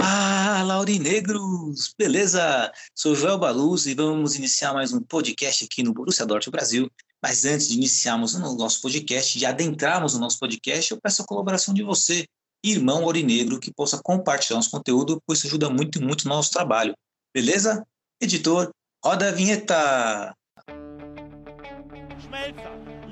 Fala, Aurinegros! Beleza? Sou Joel Baluz e vamos iniciar mais um podcast aqui no Borussia Dortmund Brasil. Mas antes de iniciarmos o nosso podcast, de adentrarmos no nosso podcast, eu peço a colaboração de você, irmão Aurinegro, que possa compartilhar nosso conteúdo, pois isso ajuda muito, muito no nosso trabalho. Beleza? Editor, roda a vinheta! Schmelzer,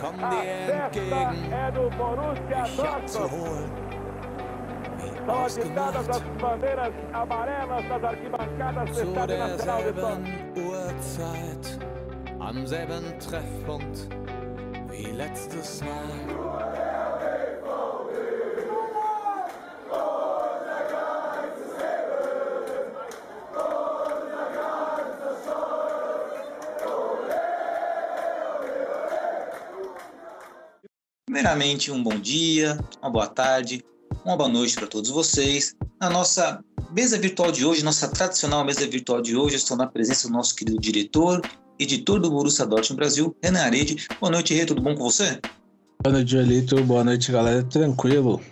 Komm dir entgegen, é do Borussia mich Dortmund. abzuholen. Wie São agitadas as ausgemacht, bandeiras amarelas das arquibancadas do zu Estádio Nacional de Dortmund. derselben Uhrzeit, am selben Treffpunkt wie letztes Mal. Primeiramente, um bom dia, uma boa tarde, uma boa noite para todos vocês. Na nossa mesa virtual de hoje, nossa tradicional mesa virtual de hoje, estou na presença do nosso querido diretor, editor do Borussia Dortmund Brasil, Renan Arede. Boa noite, Rê, tudo bom com você? Boa noite, Joelito. Boa noite, galera. Tranquilo.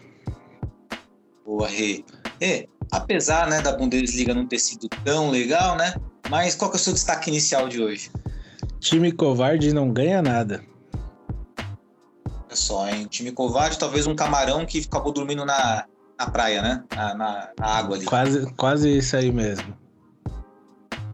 Boa, Rê. Rê, apesar né, da Bundesliga não ter sido tão legal, né? Mas qual que é o seu destaque inicial de hoje? Time covarde não ganha nada. Olha só, hein? Time covarde, talvez um camarão que acabou dormindo na, na praia, né? Na, na- na água ali. Quase, quase isso aí mesmo.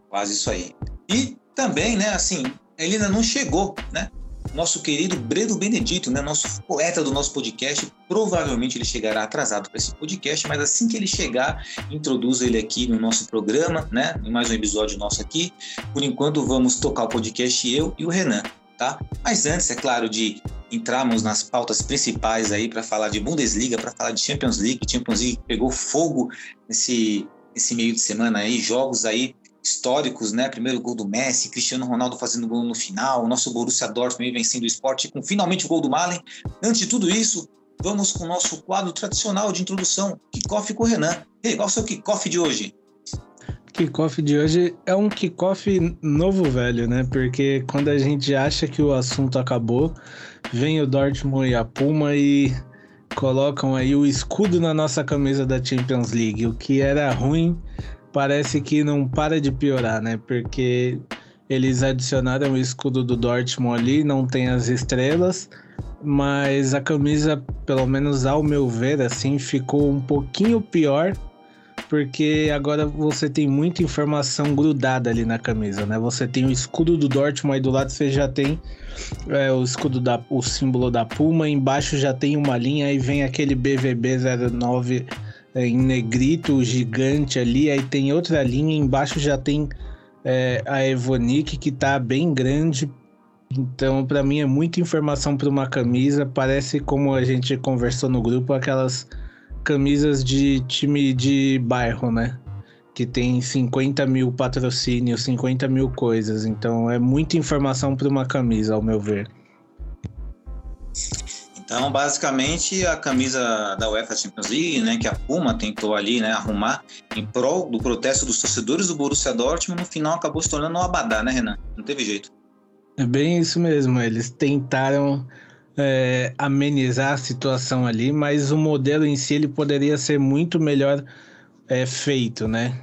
Quase isso aí. E também, né, assim, ele ainda não chegou, né? Nosso querido Breno Benedito, né, nosso poeta do nosso podcast, provavelmente ele chegará atrasado para esse podcast, mas assim que ele chegar, introduzo ele aqui no nosso programa, né, em mais um episódio nosso aqui. Por enquanto, vamos tocar o podcast eu e o Renan, tá? Mas antes, é claro, de entrarmos nas pautas principais aí para falar de Bundesliga, para falar de Champions League, Champions League pegou fogo nesse, nesse meio de semana aí, jogos aí históricos, né? Primeiro gol do Messi, Cristiano Ronaldo fazendo gol no final, o nosso Borussia Dortmund vencendo o esporte com finalmente o gol do Malen. Antes de tudo isso, vamos com o nosso quadro tradicional de introdução, kickoff com o Renan. E aí, qual é o seu kickoff de hoje? Kickoff de hoje é um kickoff novo velho, né? Porque quando a gente acha que o assunto acabou, vem o Dortmund e a Puma e colocam aí o escudo na nossa camisa da Champions League. O que era ruim parece que não para de piorar, né? Porque eles adicionaram o escudo do Dortmund ali, não tem as estrelas, mas a camisa, pelo menos ao meu ver, assim, ficou um pouquinho pior porque agora você tem muita informação grudada ali na camisa, né? Você tem o escudo do Dortmund aí do lado, você já tem é, o escudo da, o símbolo da Puma, embaixo já tem uma linha, aí vem aquele BVB 09 é, em negrito gigante ali, aí tem outra linha, embaixo já tem é, a Evonik que tá bem grande. Então, para mim é muita informação para uma camisa, parece como a gente conversou no grupo, aquelas camisas de time de bairro, né? Que tem 50 mil patrocínios, 50 mil coisas. Então é muita informação para uma camisa, ao meu ver. Então, basicamente, a camisa da UEFA Champions League, né, que a Puma tentou ali, né, arrumar em prol do protesto dos torcedores do Borussia Dortmund, no final acabou se tornando um abadá, né, Renan? Não teve jeito. É bem isso mesmo. Eles tentaram é, amenizar a situação ali, mas o modelo em si ele poderia ser muito melhor é, feito, né?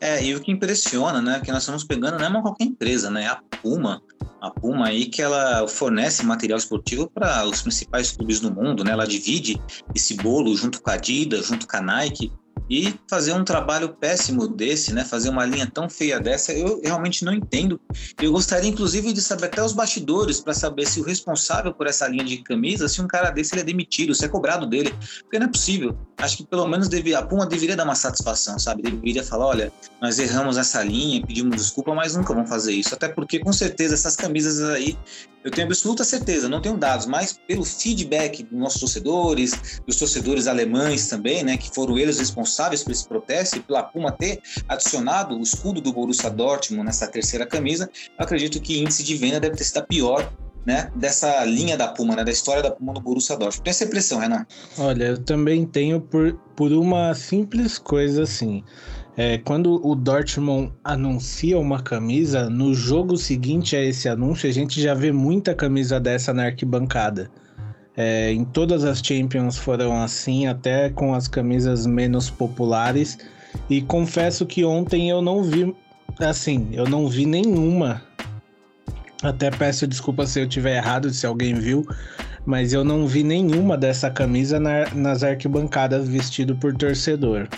É, e o que impressiona, né, que nós estamos pegando não é uma qualquer empresa, né, é a Puma, a Puma aí que ela fornece material esportivo para os principais clubes do mundo, né, ela divide esse bolo junto com a Adidas, junto com a Nike, e fazer um trabalho péssimo desse, né, fazer uma linha tão feia dessa, eu realmente não entendo. Eu gostaria, inclusive, de saber até os bastidores para saber se o responsável por essa linha de camisa, se um cara desse ele é demitido, se é cobrado dele, porque não é possível. Acho que pelo menos devia, a Puma deveria dar uma satisfação, sabe? Deveria falar, olha, nós erramos essa linha, pedimos desculpa, mas nunca vão fazer isso. Até porque, com certeza, essas camisas aí, eu tenho absoluta certeza, não tenho dados, mas pelo feedback dos nossos torcedores, dos torcedores alemães também, né, que foram eles responsáveis responsáveis por esse protesto e pela Puma ter adicionado o escudo do Borussia Dortmund nessa terceira camisa, eu acredito que índice de venda deve ter sido a pior né, dessa linha da Puma, né, da história da Puma no Borussia Dortmund. Tem essa impressão, Renan? Olha, eu também tenho por, por uma simples coisa assim. É, quando o Dortmund anuncia uma camisa, no jogo seguinte a esse anúncio, a gente já vê muita camisa dessa na arquibancada. É, em todas as Champions foram assim, até com as camisas menos populares. E confesso que ontem eu não vi, assim, eu não vi nenhuma. Até peço desculpa se eu tiver errado, se alguém viu, mas eu não vi nenhuma dessa camisa na, nas arquibancadas vestido por torcedor.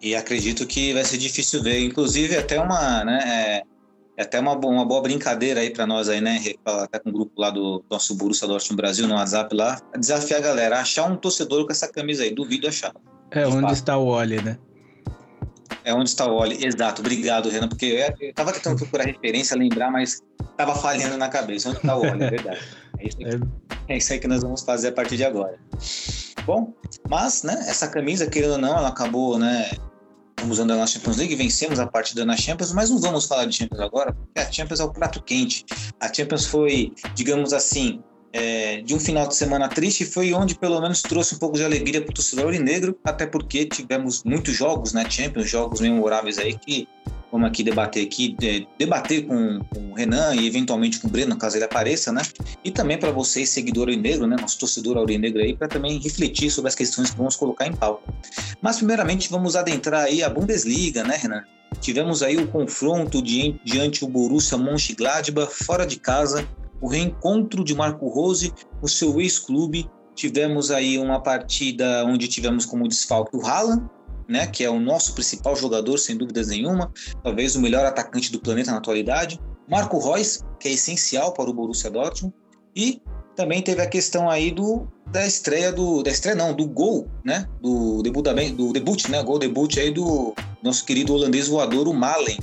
E acredito que vai ser difícil ver. Inclusive, até uma, né, é, é até uma, uma boa brincadeira aí para nós aí, né? Até com o grupo lá do nosso Borussia Dortmund Brasil no WhatsApp lá, desafiar a galera achar um torcedor com essa camisa aí. Duvido achar. É onde fato. está o Oli, né? É onde está o Oli, exato. Obrigado, Renan, porque eu, eu tava tentando procurar referência, lembrar, mas tava falhando na cabeça. Onde está o Oli, é verdade. É isso, aí, é isso aí que nós vamos fazer a partir de agora. Bom, mas, né, essa camisa, querendo ou não, ela acabou, né, estamos usando a Champions League, vencemos a partida na Champions, mas não vamos falar de Champions agora, porque a Champions é o prato quente. A Champions foi, digamos assim, é, de um final de semana triste, foi onde pelo menos trouxe um pouco de alegria para o torcedor negro, até porque tivemos muitos jogos, né, Champions, jogos memoráveis aí que vamos aqui debater aqui, de, debater com, com, o Renan e eventualmente com o Breno, caso ele apareça, né? E também para vocês, seguidor aurinegro, né? Nosso torcedor aurinegro aí, para também refletir sobre as questões que vamos colocar em pauta. Mas primeiramente vamos adentrar aí a Bundesliga, né, Renan? Tivemos aí o confronto di diante o Borussia Mönchengladbach fora de casa, o reencontro de Marco Rose, o seu ex-clube. Tivemos aí uma partida onde tivemos como desfalque o Haaland, né, que é o nosso principal jogador, sem dúvidas nenhuma, talvez o melhor atacante do planeta na atualidade. Marco Reus, que é essencial para o Borussia Dortmund. E também teve a questão aí do da estreia do da estreia não, do gol, né, do debut da, do debut, né, gol debut aí do nosso querido holandês voador, o Malen.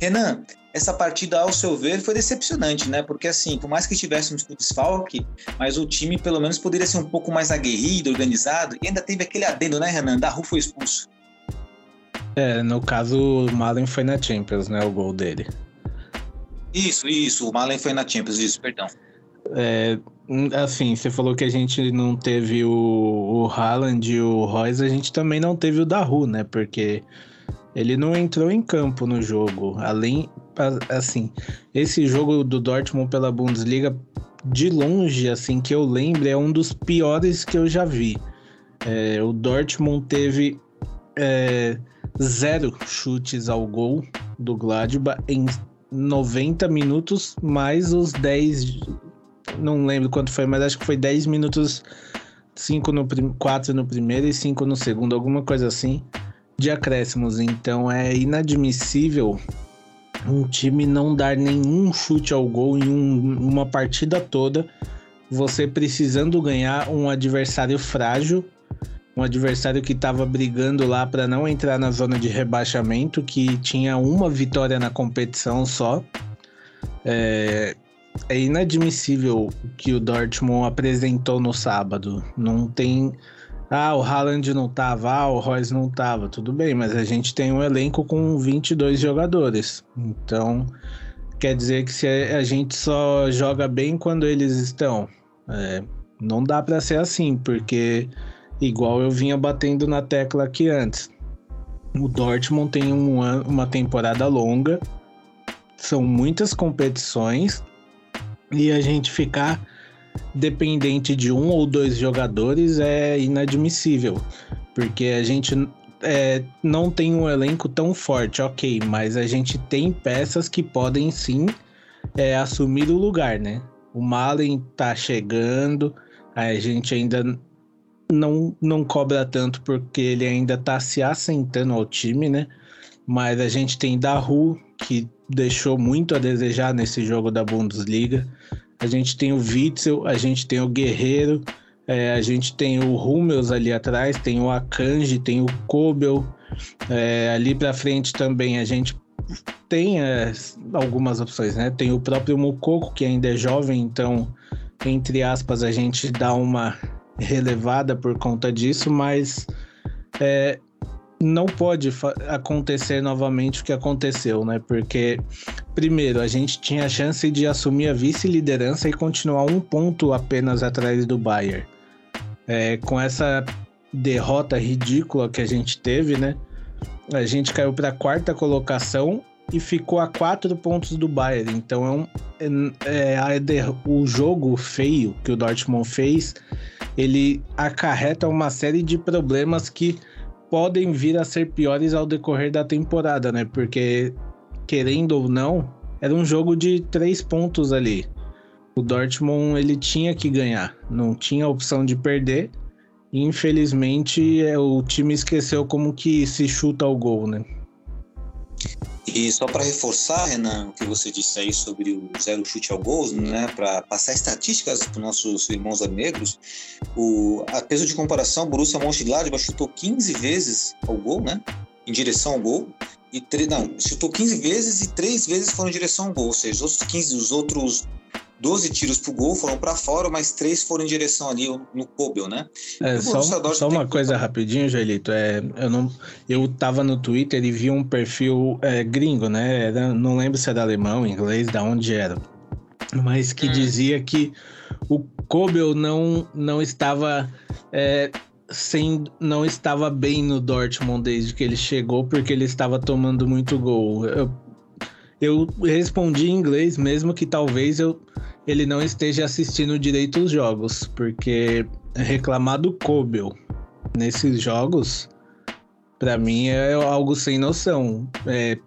Renan, essa partida, ao seu ver, foi decepcionante, né? Porque, assim, por mais que tivéssemos com desfalque, mas o time, pelo menos, poderia ser um pouco mais aguerrido, organizado, e ainda teve aquele adendo, né, Renan? Da Ru foi expulso. É, no caso, o Malen foi na Champions, né? O gol dele. Isso, isso. O Malen foi na Champions, isso, perdão. É, assim, você falou que a gente não teve o, o Haaland e o Royce, a gente também não teve o Daru, né? Porque ele não entrou em campo no jogo. Além, assim, esse jogo do Dortmund pela Bundesliga, de longe, assim, que eu lembro, é um dos piores que eu já vi. É, o Dortmund teve é, zero chutes ao gol do Gladbach em 90 minutos, mais os 10. Não lembro quanto foi, mas acho que foi 10 minutos, 5 no 4 no primeiro e 5 no segundo, alguma coisa assim, de acréscimos. Então é inadmissível um time não dar nenhum chute ao gol em um, uma partida toda, você precisando ganhar um adversário frágil um adversário que estava brigando lá para não entrar na zona de rebaixamento, que tinha uma vitória na competição só. É, é inadmissível o que o Dortmund apresentou no sábado. Não tem. Ah, o Haaland não tava, ah, o Royce não tava. Tudo bem, mas a gente tem um elenco com 22 jogadores. Então, quer dizer que se a gente só joga bem quando eles estão. É, não dá para ser assim, porque igual eu vinha batendo na tecla aqui antes. O Dortmund tem um, uma temporada longa, são muitas competições. E a gente ficar dependente de um ou dois jogadores é inadmissível, porque a gente é, não tem um elenco tão forte, ok, mas a gente tem peças que podem sim é, assumir o lugar, né? O Malen tá chegando, a gente ainda não, não cobra tanto porque ele ainda tá se assentando ao time, né? Mas a gente tem Daru, que deixou muito a desejar nesse jogo da Bundesliga. A gente tem o Witzel, a gente tem o Guerreiro, é, a gente tem o Hummels ali atrás, tem o Akanji, tem o Kobel. É, ali para frente também a gente tem é, algumas opções, né? Tem o próprio Mukoko, que ainda é jovem, então, entre aspas, a gente dá uma relevada por conta disso, mas é, não pode acontecer novamente o que aconteceu, né? Porque, primeiro, a gente tinha a chance de assumir a vice-liderança e continuar um ponto apenas atrás do Bayern. É, com essa derrota ridícula que a gente teve, né? A gente caiu para a quarta colocação e ficou a quatro pontos do Bayern. Então é, um, é, é, o jogo feio que o Dortmund fez, ele acarreta uma série de problemas que podem vir a ser piores ao decorrer da temporada, né? Porque querendo ou não, era um jogo de três pontos ali. O Dortmund ele tinha que ganhar, não tinha opção de perder. Infelizmente, é, o time esqueceu como que se chuta o gol, né? E só para reforçar, Renan, o que você disse aí sobre o zero chute ao gol, né, para passar estatísticas para os nossos irmãos negros, o, a peso de comparação, o Borussia Mönchengladbach chutou 15 vezes ao gol, né, em direção ao gol, e tre... não, chutou 15 vezes e 3 vezes foram em direção ao gol, ou seja, os outros 15, os outros 12 tiros pro gol foram para fora, mas três foram em direção ali no Kobel, né? É, só, só uma coisa rapidinho, Joelito. É, eu, não, eu tava no Twitter e vi um perfil é, gringo, né? Era, não lembro se era alemão, inglês, da onde era. Mas que hum. dizia que o Kobel não, não estava. É, sem, não estava bem no Dortmund desde que ele chegou, porque ele estava tomando muito gol. Eu, eu respondi em inglês, mesmo que talvez eu ele não esteja assistindo direito os jogos, porque reclamar do Kobel nesses jogos, para mim é algo sem noção. É,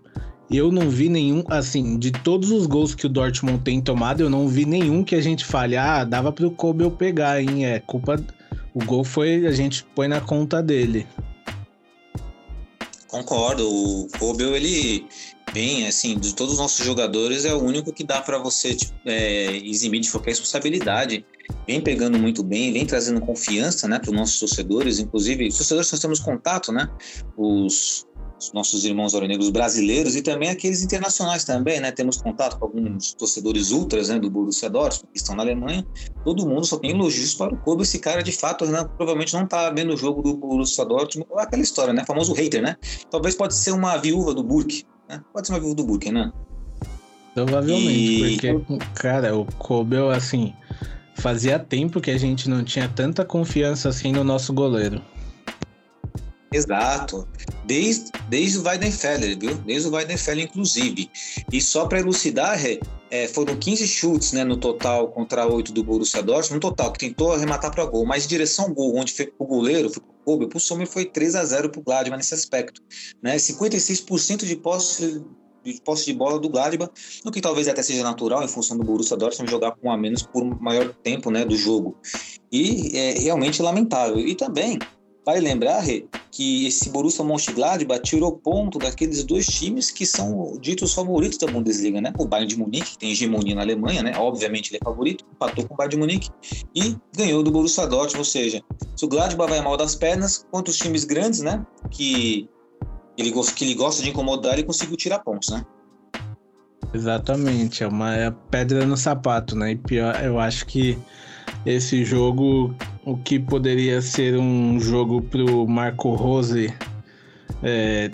eu não vi nenhum, assim, de todos os gols que o Dortmund tem tomado, eu não vi nenhum que a gente fale, ah, dava pro Kobel pegar, hein? É culpa. O gol foi, a gente põe na conta dele. Concordo, o Kobel, ele bem, assim, de todos os nossos jogadores, é o único que dá para você tipo, é, eximir de qualquer responsabilidade. Vem pegando muito bem, vem trazendo confiança, né, para os nossos torcedores, inclusive, os torcedores nós temos contato, né, os, os nossos irmãos auronegros brasileiros e também aqueles internacionais também, né? Temos contato com alguns torcedores ultras, né, do Borussia Dortmund, que estão na Alemanha. Todo mundo só tem elogios para o clube. Esse cara, de fato, né, provavelmente não está vendo o jogo do Borussia Dortmund. Aquela história, né? Famoso hater, né? Talvez pode ser uma viúva do Burke, né? Pode ser uma viúva do Burke, né? Provavelmente, e... porque, cara, o Kobel, assim, fazia tempo que a gente não tinha tanta confiança assim no nosso goleiro. Exato. Desde, desde o Weidenfeller, viu? Desde o Weidenfeller, inclusive. E só para elucidar, é, foram 15 chutes né, no total contra 8 do Borussia Dortmund, no total, que tentou arrematar para gol, mas em direção ao gol, onde foi o goleiro, foi Kobe, o Sommer foi 3 a 0 para o Gladbach nesse aspecto. Né? 56% de posse de posse de bola do Gladbach, o que talvez até seja natural em função do Borussia Dortmund jogar com a menos por maior tempo né, do jogo. E é realmente lamentável. E também Vale lembrar, que esse Borussia Mönchengladbach tirou ponto daqueles dois times que são ditos favoritos da Bundesliga, né? O Bayern de Munique, que tem hegemonia na Alemanha, né? Obviamente ele é favorito, empatou com o Bayern de Munique e ganhou do Borussia Dortmund, ou seja, se o Gladbach vai mal das pernas, quanto os times grandes, né? Que ele, que ele gosta de incomodar, ele conseguiu tirar pontos, né? Exatamente, é uma pedra no sapato, né? E pior, eu acho que esse jogo, o que poderia ser um jogo pro Marco Rose é,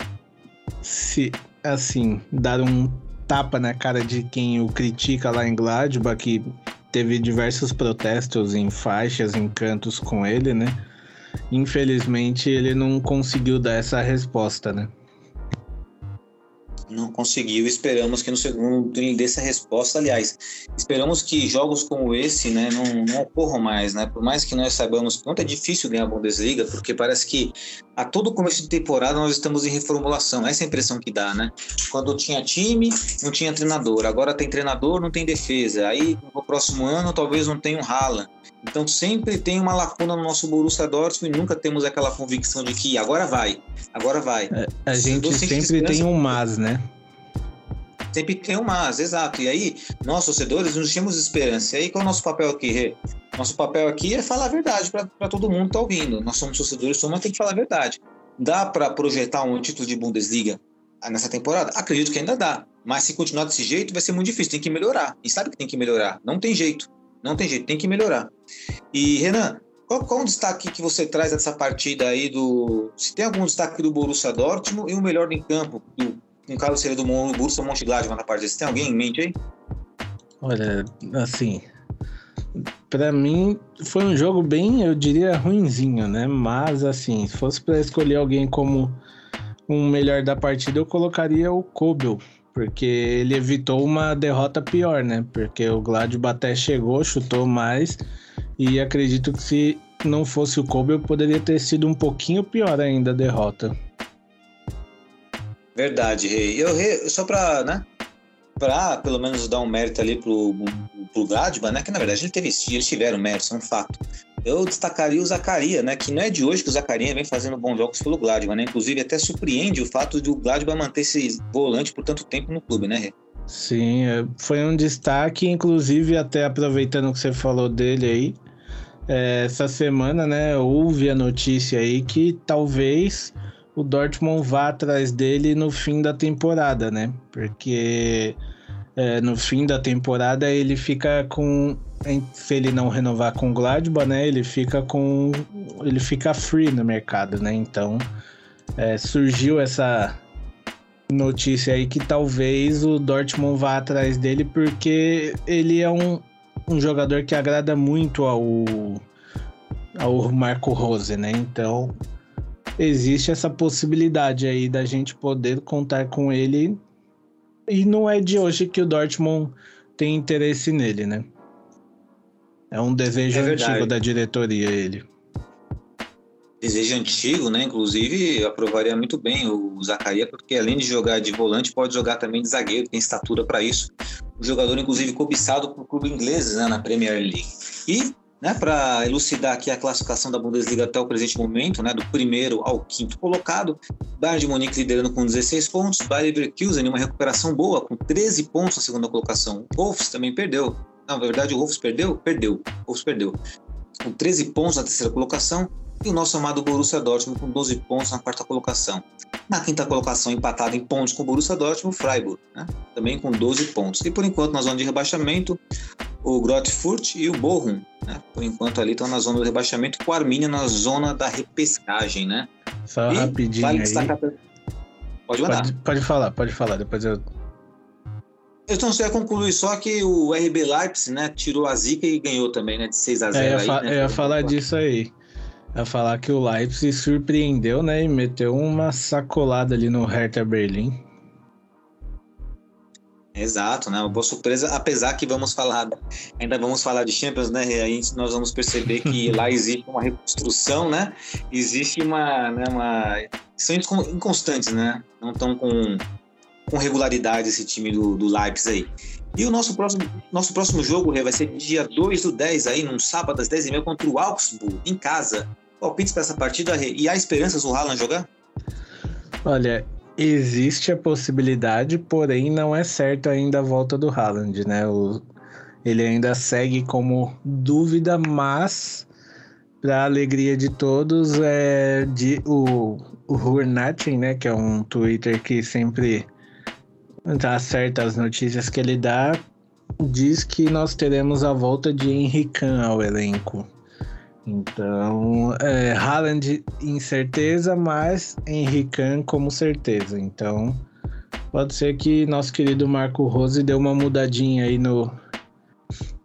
se assim dar um tapa na cara de quem o critica lá em Gladbach, que teve diversos protestos em faixas, em cantos com ele, né? Infelizmente ele não conseguiu dar essa resposta, né? Não conseguiu. Esperamos que no segundo ele dê essa resposta. Aliás, esperamos que jogos como esse né, não, não ocorram mais. Né? Por mais que nós saibamos quanto é difícil ganhar a Bundesliga, porque parece que a todo começo de temporada nós estamos em reformulação. Essa é a impressão que dá, né? Quando tinha time, não tinha treinador. Agora tem treinador, não tem defesa. Aí no próximo ano talvez não tenha um Haaland. Então sempre tem uma lacuna no nosso Borussia Dortmund e nunca temos aquela convicção de que agora vai, agora vai. É, a gente sempre tem um mas, né? Sempre tem um mas, exato. E aí, nós torcedores nos tínhamos esperança. E aí qual é o nosso papel aqui, Nosso papel aqui é falar a verdade para todo mundo que tá ouvindo. Nós somos torcedores, somos, mas tem que falar a verdade. Dá para projetar um título de Bundesliga nessa temporada? Acredito que ainda dá. Mas se continuar desse jeito, vai ser muito difícil. Tem que melhorar. E sabe que tem que melhorar. Não tem jeito. Não tem jeito, tem que melhorar. E, Renan, Qual, qual o destaque que você traz dessa partida aí do. Se tem algum destaque do Borussia Dortmund e o melhor em campo, do, no caso seria do Borussia Mönchengladbach na partida. Você tem alguém em mente aí? Olha, assim, para mim foi um jogo bem, eu diria, ruinzinho, né? Mas assim, se fosse para escolher alguém como um melhor da partida, eu colocaria o Kobel, porque ele evitou uma derrota pior, né? Porque o Gladbach até chegou, chutou mais e acredito que se não fosse o Kobel, poderia ter sido um pouquinho pior ainda a derrota. Verdade, Rei. Eu, só para, né? Para pelo menos dar um mérito ali pro, pro Gladbach, né? Que na verdade ele teve, eles tiveram mérito, é um fato. Eu destacaria o Zacaria, né? Que não é de hoje que o Zacaria vem fazendo bons jogos pelo Gladbach, né? Inclusive até surpreende o fato de o Gladbach manter esse volante por tanto tempo no clube, né? Sim, é, foi um destaque, inclusive até aproveitando que você falou dele aí, é, essa semana, né, houve a notícia aí que talvez o Dortmund vá atrás dele no fim da temporada, né? Porque é, no fim da temporada ele fica com se ele não renovar com o Gladbach, né? Ele fica com ele fica free no mercado, né? Então é, surgiu essa notícia aí que talvez o Dortmund vá atrás dele porque ele é um, um jogador que agrada muito ao ao Marco Rose, né? Então existe essa possibilidade aí da gente poder contar com ele. E não é de hoje que o Dortmund tem interesse nele, né? É um desejo é antigo da diretoria ele. Desejo antigo, né? Inclusive, aprovaria muito bem o Zacaria, porque além de jogar de volante, pode jogar também de zagueiro, tem estatura para isso. Um jogador, inclusive, cobiçado por clube inglês né, na Premier League. E né, para elucidar aqui a classificação da Bundesliga até o presente momento, né, do primeiro ao quinto colocado, Bayern de Munique liderando com 16 pontos, Bayer Leverkusen em uma recuperação boa com 13 pontos na segunda colocação. O Wolves também perdeu. Na verdade o Wolves perdeu? Perdeu. O perdeu. Com 13 pontos na terceira colocação e o nosso amado Borussia Dortmund com 12 pontos na quarta colocação. Na quinta colocação, empatado em pontos com o Borussia Dortmund, Freiburg, né? também com 12 pontos. E por enquanto, na zona de rebaixamento, o Grotfurt e o Bochum, né? Por enquanto ali estão na zona do rebaixamento, com o Arminia na zona da repescagem, né? Só e rapidinho vale aí. Destacar... Pode mandar. Pode, pode, falar, pode falar, depois eu... Então, só ia concluir só que o RB Leipzig, né, tirou a zica e ganhou também, né, de 6 a 0 é, eu aí, fa né? Eu ia falar disso aí. Eu ia falar que o Leipzig surpreendeu, né, e meteu uma sacolada ali no Hertha Berlim. Exato, né? Uma boa surpresa, apesar que vamos falar, ainda vamos falar de Champions, né? Aí nós vamos perceber que lá existe uma reconstrução, né? Existe uma, né, uma são inconstantes, né? Não estão com, com regularidade esse time do, do Leipzig aí. E o nosso próximo, nosso próximo jogo vai ser dia 2 do 10 aí, num sábado às 10h30 contra o Augsburg, em casa. Palpites para essa partida e há esperanças do Haaland jogar? Olha, Existe a possibilidade, porém não é certo ainda a volta do Haaland, né? O, ele ainda segue como dúvida, mas para alegria de todos, é de o, o Hurnatin, né, que é um Twitter que sempre acerta as notícias que ele dá, diz que nós teremos a volta de Henrique ao elenco. Então, é, Haaland incerteza, mas Henrique como certeza. Então, pode ser que nosso querido Marco Rose dê uma mudadinha aí no,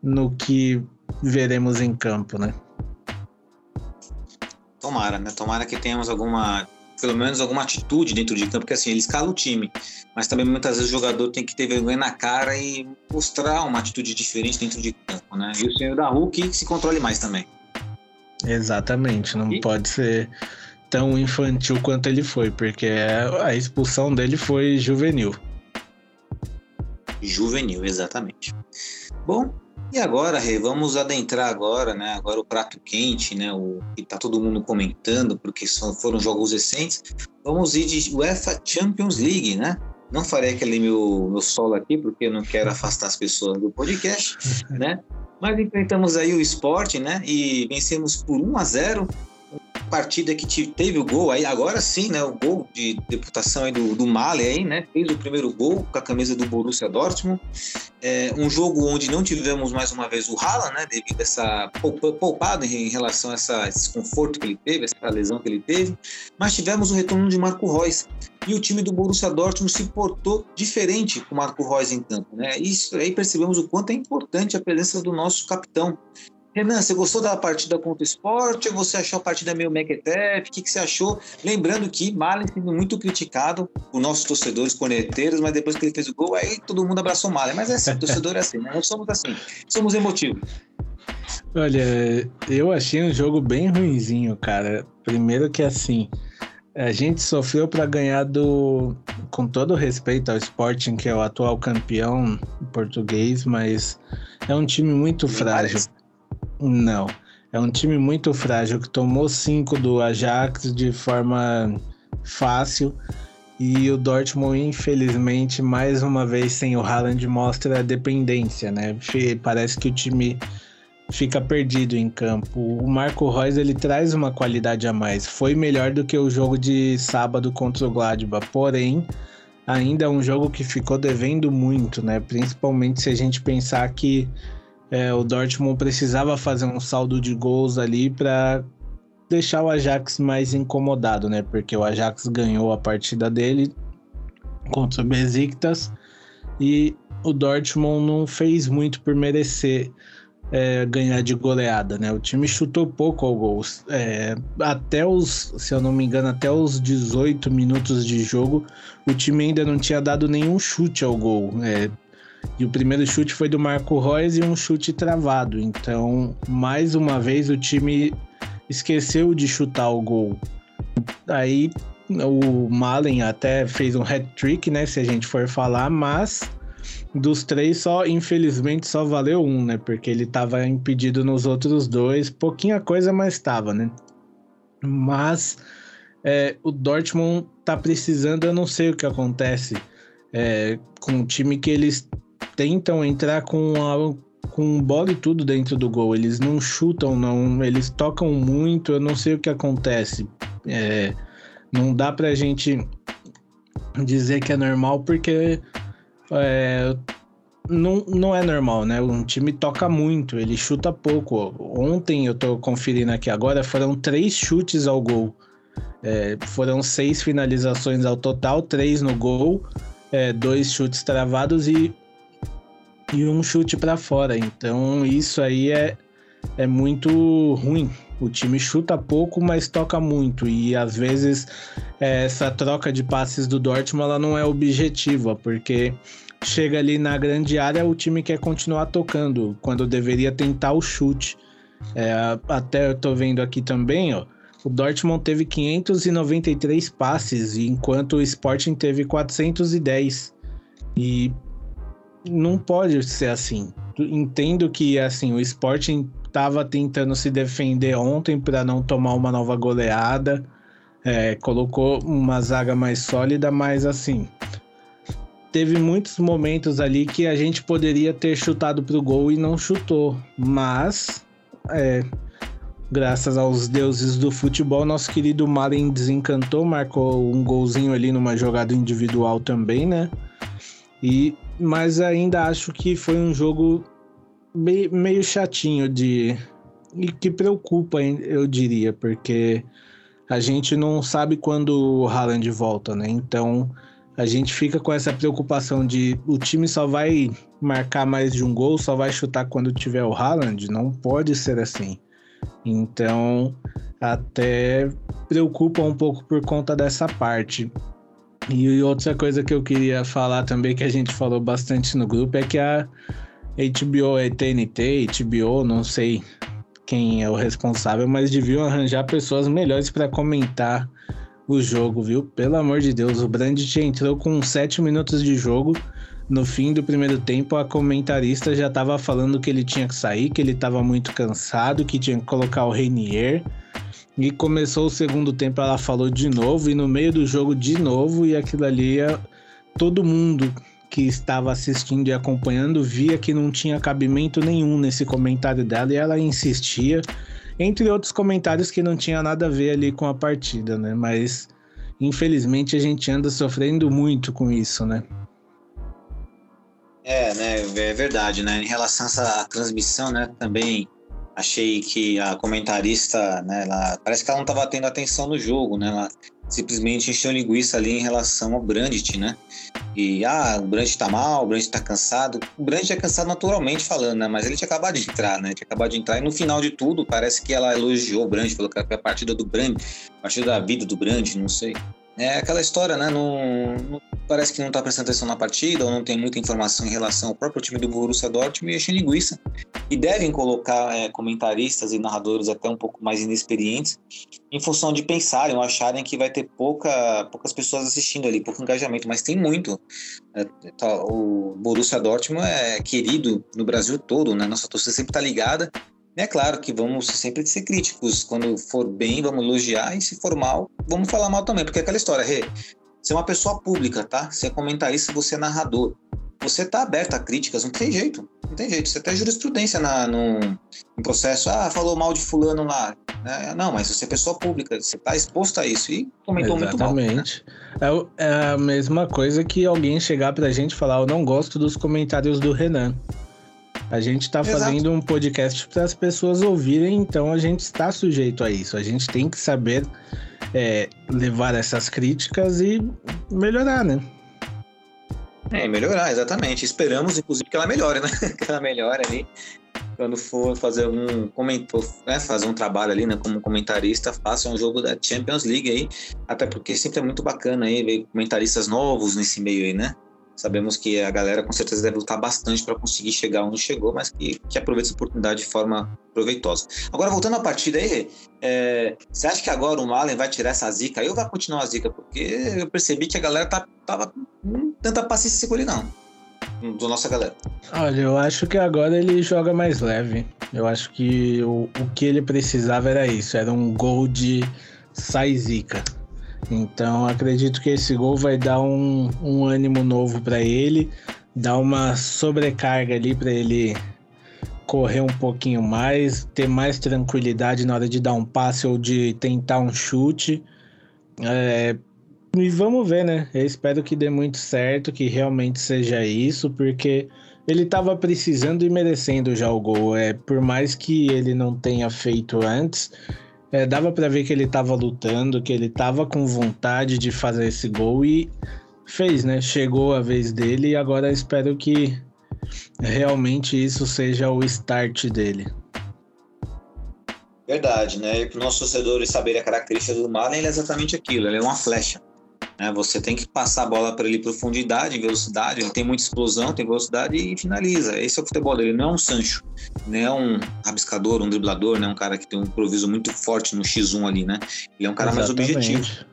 no que veremos em campo, né? Tomara, né? Tomara que tenhamos alguma, pelo menos alguma atitude dentro de campo, porque assim, ele escala o time, mas também muitas vezes o jogador tem que ter vergonha na cara e mostrar uma atitude diferente dentro de campo, né? E o senhor da Hulk se controle mais também. Exatamente, não e... pode ser tão infantil quanto ele foi, porque a expulsão dele foi juvenil. Juvenil, exatamente. Bom, e agora, Rê, vamos adentrar agora, né? Agora o prato quente, né? O que tá todo mundo comentando, porque são, foram jogos recentes. Vamos ir de UEFA Champions League, né? Não farei aquele meu, meu solo aqui, porque eu não quero afastar as pessoas do podcast, né? Mas enfrentamos aí o esporte, né? E vencemos por 1 a 0 partida que teve o gol, aí agora sim, né? O gol de deputação aí do, do Mali aí, né? Fez o primeiro gol com a camisa do Borussia Dortmund. É, um jogo onde não tivemos mais uma vez o Haaland, né? Devido a essa poupada em relação a essa, esse desconforto que ele teve, essa lesão que ele teve. Mas tivemos o retorno de Marco Reus. E o time do Borussia Dortmund se portou diferente com o Marco Reus em campo, né? Isso aí percebemos o quanto é importante a presença do nosso capitão. Renan, você gostou da partida contra o esporte ou você achou a partida meio mequetefe? O que, que você achou? Lembrando que Malen sendo muito criticado por nossos torcedores corneteiros, mas depois que ele fez o gol, aí todo mundo abraçou Malen. Mas é assim, torcedor é assim, né? Nós somos assim, somos emotivos. Olha, eu achei um jogo bem ruinzinho, cara. Primeiro que assim, a gente sofreu para ganhar do. Com todo respeito ao Sporting, que é o atual campeão português, mas é um time muito frágil. Não. É um time muito frágil que tomou cinco do Ajax de forma fácil. E o Dortmund, infelizmente, mais uma vez sem o Haaland, mostra a dependência, né? Parece que o time fica perdido em campo. O Marco Reus ele traz uma qualidade a mais. Foi melhor do que o jogo de sábado contra o Gladbach, porém ainda é um jogo que ficou devendo muito, né? Principalmente se a gente pensar que é, o Dortmund precisava fazer um saldo de gols ali para deixar o Ajax mais incomodado, né? Porque o Ajax ganhou a partida dele contra o Besiktas e o Dortmund não fez muito por merecer é, ganhar de goleada, né? O time chutou pouco ao gol. É, até os, se eu não me engano, até os 18 minutos de jogo, o time ainda não tinha dado nenhum chute ao gol. É, e o primeiro chute foi do Marco Reus e um chute travado. Então, mais uma vez, o time esqueceu de chutar o gol. Aí o Malen até fez um hat-trick, né? Se a gente for falar, mas dos três, só infelizmente só valeu um, né? Porque ele estava impedido nos outros dois. Pouquinha coisa, mas estava, né? Mas é, o Dortmund tá precisando, eu não sei o que acontece é, com o time que eles tentam entrar com a, com bola e tudo dentro do gol. Eles não chutam, não, eles tocam muito. Eu não sei o que acontece. É, não dá pra gente dizer que é normal porque é, não, não é normal, né? Um time toca muito, ele chuta pouco. Ontem eu tô conferindo aqui agora, foram três chutes ao gol. É, foram seis finalizações ao total, três no gol, é, dois chutes travados e e um chute para fora. Então isso aí é, é muito ruim. O time chuta pouco, mas toca muito. E às vezes é, essa troca de passes do Dortmund ela não é objetiva, porque chega ali na grande área, o time quer continuar tocando, quando deveria tentar o chute. É, até eu tô vendo aqui também, ó. O Dortmund teve 593 passes, enquanto o Sporting teve 410. E não pode ser assim. Entendo que assim o Sporting estava tentando se defender ontem para não tomar uma nova goleada, é, colocou uma zaga mais sólida, mas assim teve muitos momentos ali que a gente poderia ter chutado pro gol e não chutou, mas é, graças aos deuses do futebol, nosso querido Malen desencantou, marcou um golzinho ali numa jogada individual também, né? E mas ainda acho que foi um jogo meio, meio chatinho de e que preocupa, eu diria, porque a gente não sabe quando o Haaland volta, né? Então a gente fica com essa preocupação de o time só vai marcar mais de um gol, só vai chutar quando tiver o Haaland. Não pode ser assim. Então até preocupa um pouco por conta dessa parte. E outra coisa que eu queria falar também, que a gente falou bastante no grupo, é que a HBO é TNT, HBO, não sei quem é o responsável, mas deviam arranjar pessoas melhores para comentar o jogo, viu? Pelo amor de Deus, o Brandt entrou com 7 minutos de jogo. No fim do primeiro tempo, a comentarista já estava falando que ele tinha que sair, que ele estava muito cansado, que tinha que colocar o Renier. E começou o segundo tempo, ela falou de novo, e no meio do jogo de novo, e aquilo ali, é, todo mundo que estava assistindo e acompanhando via que não tinha cabimento nenhum nesse comentário dela, e ela insistia. Entre outros comentários que não tinha nada a ver ali com a partida, né? Mas infelizmente a gente anda sofrendo muito com isso, né? É, né, é verdade, né? Em relação a essa transmissão, né, também achei que a comentarista, né, ela, parece que ela não estava tendo atenção no jogo, né? Ela simplesmente encheu linguiça ali em relação ao Brandt, né? E, ah, o Brandt tá mal, o Brandt tá cansado. O Brandt é cansado naturalmente falando, né? Mas ele tinha acabado de entrar, né? Tinha acabado de entrar. E no final de tudo, parece que ela elogiou o Brandt, falou que foi a partida do Brandt, a partida da vida do Brandt, não sei. É aquela história, né? Não, não, parece que não está prestando atenção na partida ou não tem muita informação em relação ao próprio time do Borussia Dortmund e enche linguiça. E devem colocar é, comentaristas e narradores até um pouco mais inexperientes em função de pensarem ou acharem que vai ter pouca, poucas pessoas assistindo ali, pouco engajamento, mas tem muito. É, tá, o Borussia Dortmund é querido no Brasil todo, né? Nossa torcida sempre está ligada é claro que vamos sempre ser críticos. Quando for bem, vamos elogiar, e se for mal, vamos falar mal também, porque é aquela história, Rê, você é uma pessoa pública, tá? Você é comentarista, você é narrador. Você tá aberto a críticas, não tem jeito. Não tem jeito. Você tem jurisprudência na, no, no processo. Ah, falou mal de fulano lá. É, não, mas você é pessoa pública, você está exposto a isso e comentou Exatamente. muito mal. Né? É, é a mesma coisa que alguém chegar pra gente e falar, eu não gosto dos comentários do Renan. A gente está fazendo um podcast para as pessoas ouvirem, então a gente está sujeito a isso. A gente tem que saber é, levar essas críticas e melhorar, né? É, melhorar, exatamente. Esperamos, inclusive, que ela melhore, né? que ela melhore ali. Quando for fazer um comentou, né, fazer um trabalho ali, né, como comentarista, faça um jogo da Champions League aí, até porque sempre é muito bacana aí ver comentaristas novos nesse meio aí, né? Sabemos que a galera com certeza deve lutar bastante para conseguir chegar onde chegou, mas que, que aproveita essa oportunidade de forma proveitosa. Agora, voltando à partida aí, é, você acha que agora o Malen vai tirar essa zica aí ou vai continuar a zica? Porque eu percebi que a galera tá, tava com tanta paciência segura não. Do nossa galera. Olha, eu acho que agora ele joga mais leve. Eu acho que o, o que ele precisava era isso, era um gol de sai zica. Então acredito que esse gol vai dar um, um ânimo novo para ele, dar uma sobrecarga ali para ele correr um pouquinho mais, ter mais tranquilidade na hora de dar um passe ou de tentar um chute. É, e vamos ver, né? Eu espero que dê muito certo, que realmente seja isso, porque ele estava precisando e merecendo já o gol. É, por mais que ele não tenha feito antes, é, dava para ver que ele estava lutando, que ele estava com vontade de fazer esse gol e fez, né? Chegou a vez dele e agora espero que realmente isso seja o start dele. Verdade, né? E para os nossos torcedores saberem a característica do Malen, ele é exatamente aquilo, ele é uma flecha. Né? Você tem que passar a bola para ele em profundidade, em velocidade, ele tem muita explosão, tem velocidade e finaliza. Esse é o futebol dele, não é um Sancho, não é um rabiscador, um driblador, né? um cara que tem um improviso muito forte no X1 ali, né? Ele é um cara Exatamente. mais objetivo.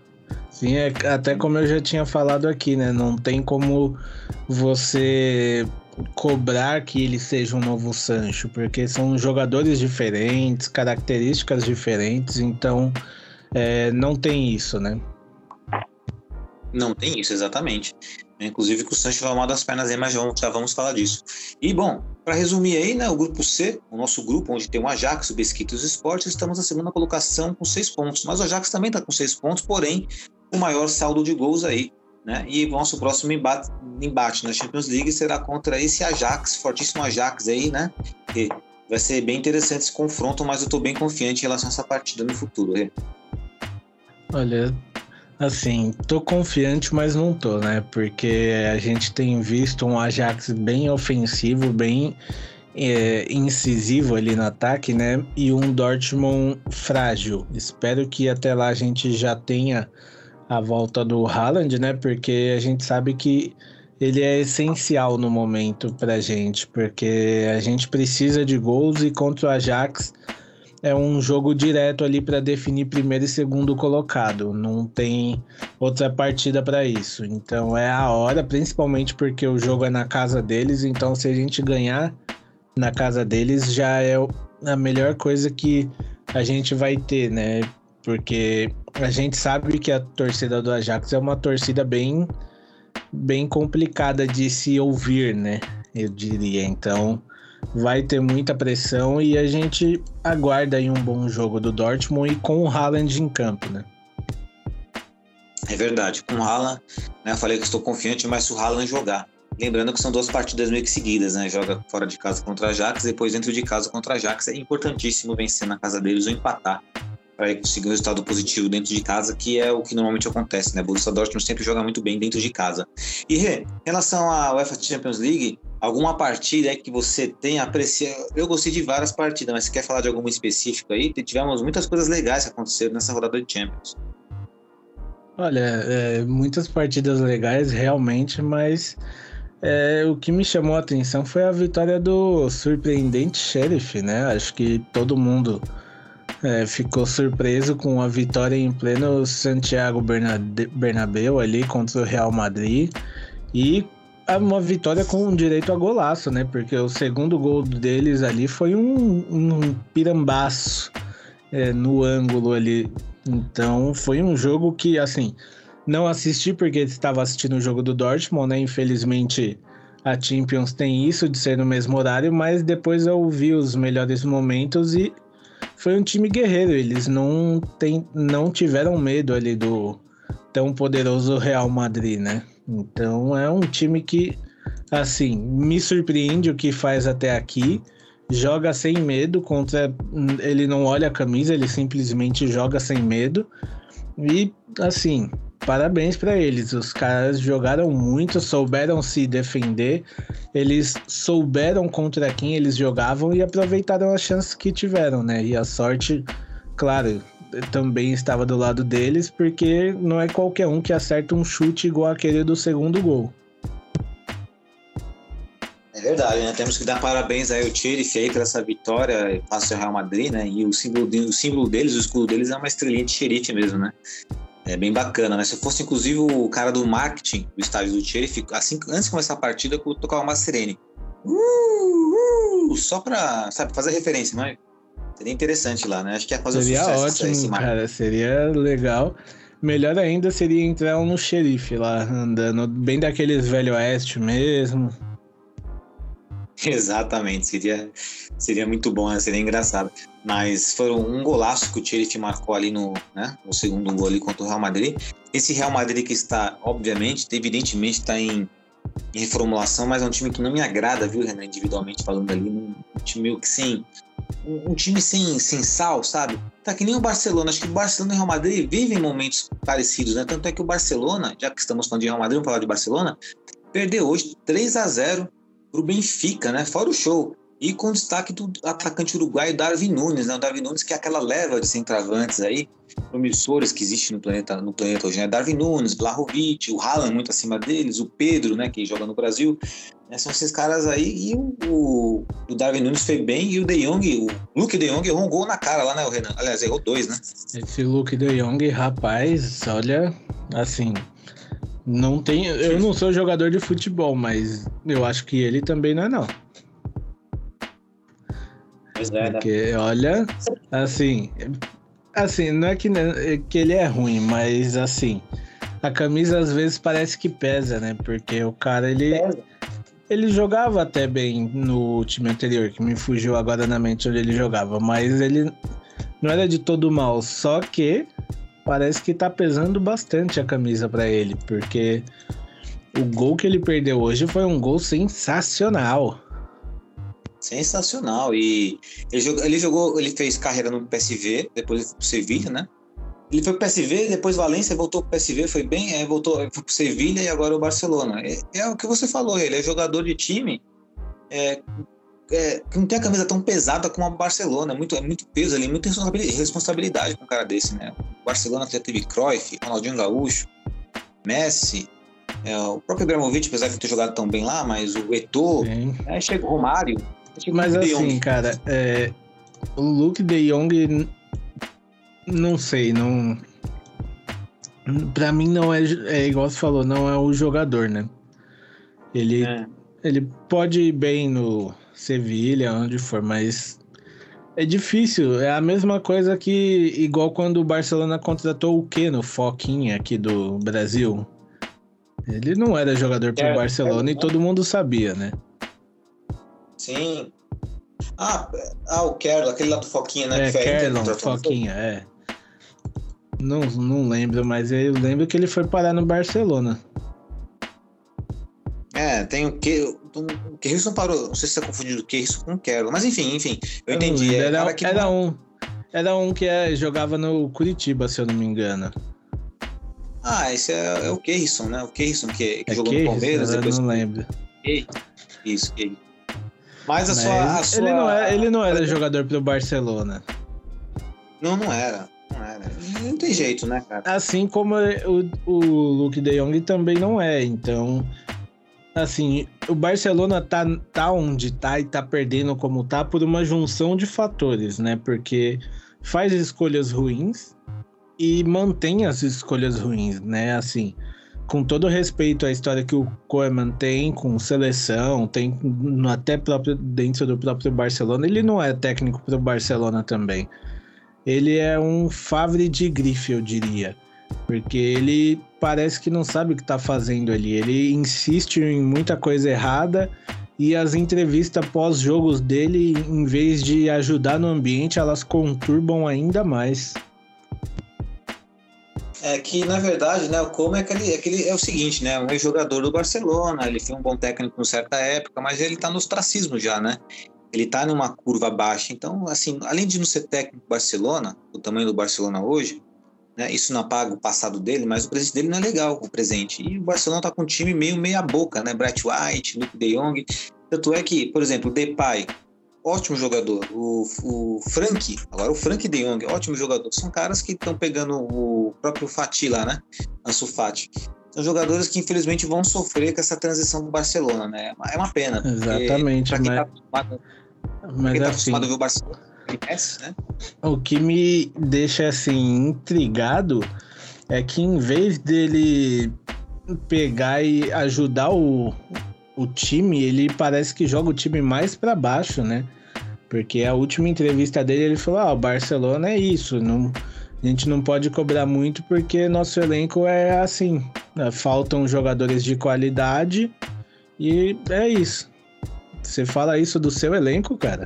Sim, é, até como eu já tinha falado aqui, né? Não tem como você cobrar que ele seja um novo Sancho, porque são jogadores diferentes, características diferentes, então é, não tem isso, né? Não tem isso, exatamente. Inclusive que o Sancho vai uma das pernas aí, mas já vamos, já vamos falar disso. E bom, para resumir aí, né, o grupo C, o nosso grupo, onde tem o Ajax, o Besquita e Esportes, estamos na segunda colocação com seis pontos. Mas o Ajax também está com seis pontos, porém, o maior saldo de gols aí. Né? E o nosso próximo embate, embate na Champions League será contra esse Ajax, fortíssimo Ajax aí, né? E vai ser bem interessante esse confronto, mas eu estou bem confiante em relação a essa partida no futuro. Olha, Assim, tô confiante, mas não tô, né? Porque a gente tem visto um Ajax bem ofensivo, bem é, incisivo ali no ataque, né? E um Dortmund frágil. Espero que até lá a gente já tenha a volta do Haaland, né? Porque a gente sabe que ele é essencial no momento pra gente, porque a gente precisa de gols e contra o Ajax é um jogo direto ali para definir primeiro e segundo colocado. Não tem outra partida para isso. Então é a hora, principalmente porque o jogo é na casa deles. Então se a gente ganhar na casa deles já é a melhor coisa que a gente vai ter, né? Porque a gente sabe que a torcida do Ajax é uma torcida bem bem complicada de se ouvir, né? Eu diria. Então vai ter muita pressão e a gente aguarda aí um bom jogo do Dortmund e com o Haaland em campo, né? É verdade, com o Haaland, né, eu falei que estou confiante, mas se o Haaland jogar. Lembrando que são duas partidas meio que seguidas, né? Joga fora de casa contra a Ajax, depois dentro de casa contra a Ajax. É importantíssimo vencer na casa deles ou empatar para conseguir um resultado positivo dentro de casa, que é o que normalmente acontece, né? Borussia Dortmund sempre joga muito bem dentro de casa. E Rê, em relação à UEFA Champions League, alguma partida é que você tem apreciado? Eu gostei de várias partidas, mas você quer falar de alguma específica aí? Tivemos muitas coisas legais que aconteceram nessa rodada de Champions. Olha, é, muitas partidas legais realmente, mas é, o que me chamou a atenção foi a vitória do surpreendente Sheriff, né? Acho que todo mundo é, ficou surpreso com a vitória em pleno Santiago Bernabéu ali contra o Real Madrid e uma vitória com direito a golaço, né? Porque o segundo gol deles ali foi um, um pirambaço é, no ângulo ali. Então foi um jogo que, assim, não assisti porque estava assistindo o jogo do Dortmund, né? Infelizmente a Champions tem isso de ser no mesmo horário, mas depois eu vi os melhores momentos e foi um time guerreiro. Eles não, tem, não tiveram medo ali do tão poderoso Real Madrid, né? Então é um time que, assim, me surpreende o que faz até aqui. Joga sem medo contra. Ele não olha a camisa, ele simplesmente joga sem medo. E, assim, parabéns para eles. Os caras jogaram muito, souberam se defender, eles souberam contra quem eles jogavam e aproveitaram as chances que tiveram, né? E a sorte, claro, também estava do lado deles, porque não é qualquer um que acerta um chute igual aquele do segundo gol. É verdade, né? Temos que dar parabéns aí ao Tirif aí por essa vitória face ao Real Madrid, né? E o símbolo, o símbolo deles, o escudo deles é uma estrelinha de xerife mesmo, né? É bem bacana, né? Se eu fosse, inclusive, o cara do marketing do estádio do Sheriff, assim, antes de começar a partida, eu tocava uma sirene. Uh, uh, só pra, sabe, fazer referência, mas seria interessante lá, né? Acho que ia fazer seria um sucesso ótimo, cara, seria legal. Melhor ainda seria entrar no xerife lá, andando bem daqueles velho oeste mesmo. Exatamente, seria, seria muito bom, né? seria engraçado. Mas foi um golaço que o Thierry marcou ali no, né, no segundo gol ali contra o Real Madrid. Esse Real Madrid que está, obviamente, evidentemente está em, reformulação, mas é um time que não me agrada, viu, Renan, individualmente falando ali, um, um time meio que sem, um, um, time sem, sem sal, sabe? Tá que nem o Barcelona, acho que o Barcelona e o Real Madrid vivem momentos parecidos, né? Tanto é que o Barcelona, já que estamos falando de Real Madrid, vamos falar de Barcelona, perdeu hoje 3 a 0 para o Benfica, né? Fora o show. E com destaque do atacante uruguaio Darwin Nunes, né? O Darwin Nunes que é aquela leva de centroavantes aí, promissores que existe no planeta, no planeta hoje, né? Darwin Nunes, Blahovic, o Haaland muito acima deles, o Pedro, né? Que joga no Brasil. Né? São esses caras aí e o, o, o, Darwin Nunes foi bem e o De Jong, o Luke De Jong errou um gol na cara lá, né, o Renan? Aliás, errou dois, né? Esse Luke De Jong, rapaz, olha, assim, não tem. Eu não sou jogador de futebol, mas eu acho que ele também não é, não. Pois é, né? Porque, olha, assim. Assim, não é que, que ele é ruim, mas assim. A camisa às vezes parece que pesa, né? Porque o cara, ele. Pesa. Ele jogava até bem no time anterior, que me fugiu agora na mente onde ele jogava, mas ele não era de todo mal. Só que parece que tá pesando bastante a camisa para ele, porque o gol que ele perdeu hoje foi um gol sensacional. Sensacional. E ele jogou, ele, jogou, ele fez carreira no PSV, depois ele foi pro Sevilha, né? Ele foi pro PSV, depois Valência, voltou pro PSV, foi bem, aí voltou foi pro Sevilha e agora o Barcelona. É, é, o que você falou, ele é jogador de time é, é, não tem a camisa tão pesada como a Barcelona. É muito, é muito peso ali, muita responsabilidade com um cara desse, né? O Barcelona já teve Cruyff, Ronaldinho Gaúcho, Messi, é, o próprio Ibrahimovic, apesar de não ter jogado tão bem lá, mas o Eto'o, aí chega o Romário. Chega mas o assim, cara, é, o Luke de Jong, não sei, não... Pra mim não é, é igual você falou, não é o jogador, né? Ele, é. ele pode ir bem no, Sevilha, onde for, mas é difícil. É a mesma coisa que igual quando o Barcelona contratou o Keno, Foquinha aqui do Brasil. Ele não era jogador pro é, Barcelona é, e todo mundo sabia, né? Sim. Ah, ah, o Kerlo, aquele lá do Foquinha, né? É, Kerlon? Foquinha, é. Não, não lembro, mas eu lembro que ele foi parar no Barcelona. É, tem o que. O Kerrison parou. Não sei se você tá confundindo o com o Kerlo. Mas enfim, enfim. Eu entendi. É, era, cara que era um. Era um que é, jogava no Curitiba, se eu não me engano. Ah, esse é, é o Kerrison, né? O Kerrison que, que É jogou que? no Palmeiras. Eu Depois... não lembro. Isso. Mas a Mas sua. A sua... ele, não era, ele não era jogador pro Barcelona. Não, não era. Não era. Não tem jeito, né, cara? Assim como o, o Luke de Jong também não é. Então, assim, o Barcelona tá, tá onde tá e tá perdendo como tá por uma junção de fatores, né? Porque faz escolhas ruins e mantém as escolhas ruins, né? Assim, com todo respeito à história que o Koeman tem com seleção, tem até próprio, dentro do próprio Barcelona, ele não é técnico pro Barcelona também. Ele é um Favre de grife, eu diria. Porque ele parece que não sabe o que tá fazendo ali. Ele insiste em muita coisa errada e as entrevistas pós-jogos dele, em vez de ajudar no ambiente, elas conturbam ainda mais. É que, na verdade, né, o Como é aquele, aquele, é o seguinte, né? Um ex-jogador do Barcelona, ele foi um bom técnico em certa época, mas ele tá no ostracismo já, né? Ele tá numa curva baixa. Então, assim, além de não ser técnico do Barcelona, o tamanho do Barcelona hoje, né? Isso não apaga o passado dele, mas o presente dele não é legal, o presente. E o Barcelona tá com um time meio meia boca, né? Bright White, Luke De Jong. Tanto é que, por exemplo, o Depay, ótimo jogador. O, o Frank, agora o Frank De Jong, ótimo jogador. São caras que estão pegando o próprio Fati lá, né? Ansu Fati. São jogadores que infelizmente vão sofrer com essa transição do Barcelona, né? É uma- É pena. Exatamente, Pra quem mas- tá Mas quem tá assim, acostumado a ver o Barcelona, né? o que me deixa assim intrigado é que em vez dele pegar e ajudar o, o time, ele parece que joga o time mais pra baixo, né? Porque a última entrevista dele ele falou: "Ah, o Barcelona é isso, não a gente não pode cobrar muito porque nosso elenco é assim, né? faltam jogadores de qualidade e é isso. Você fala isso do seu elenco, cara?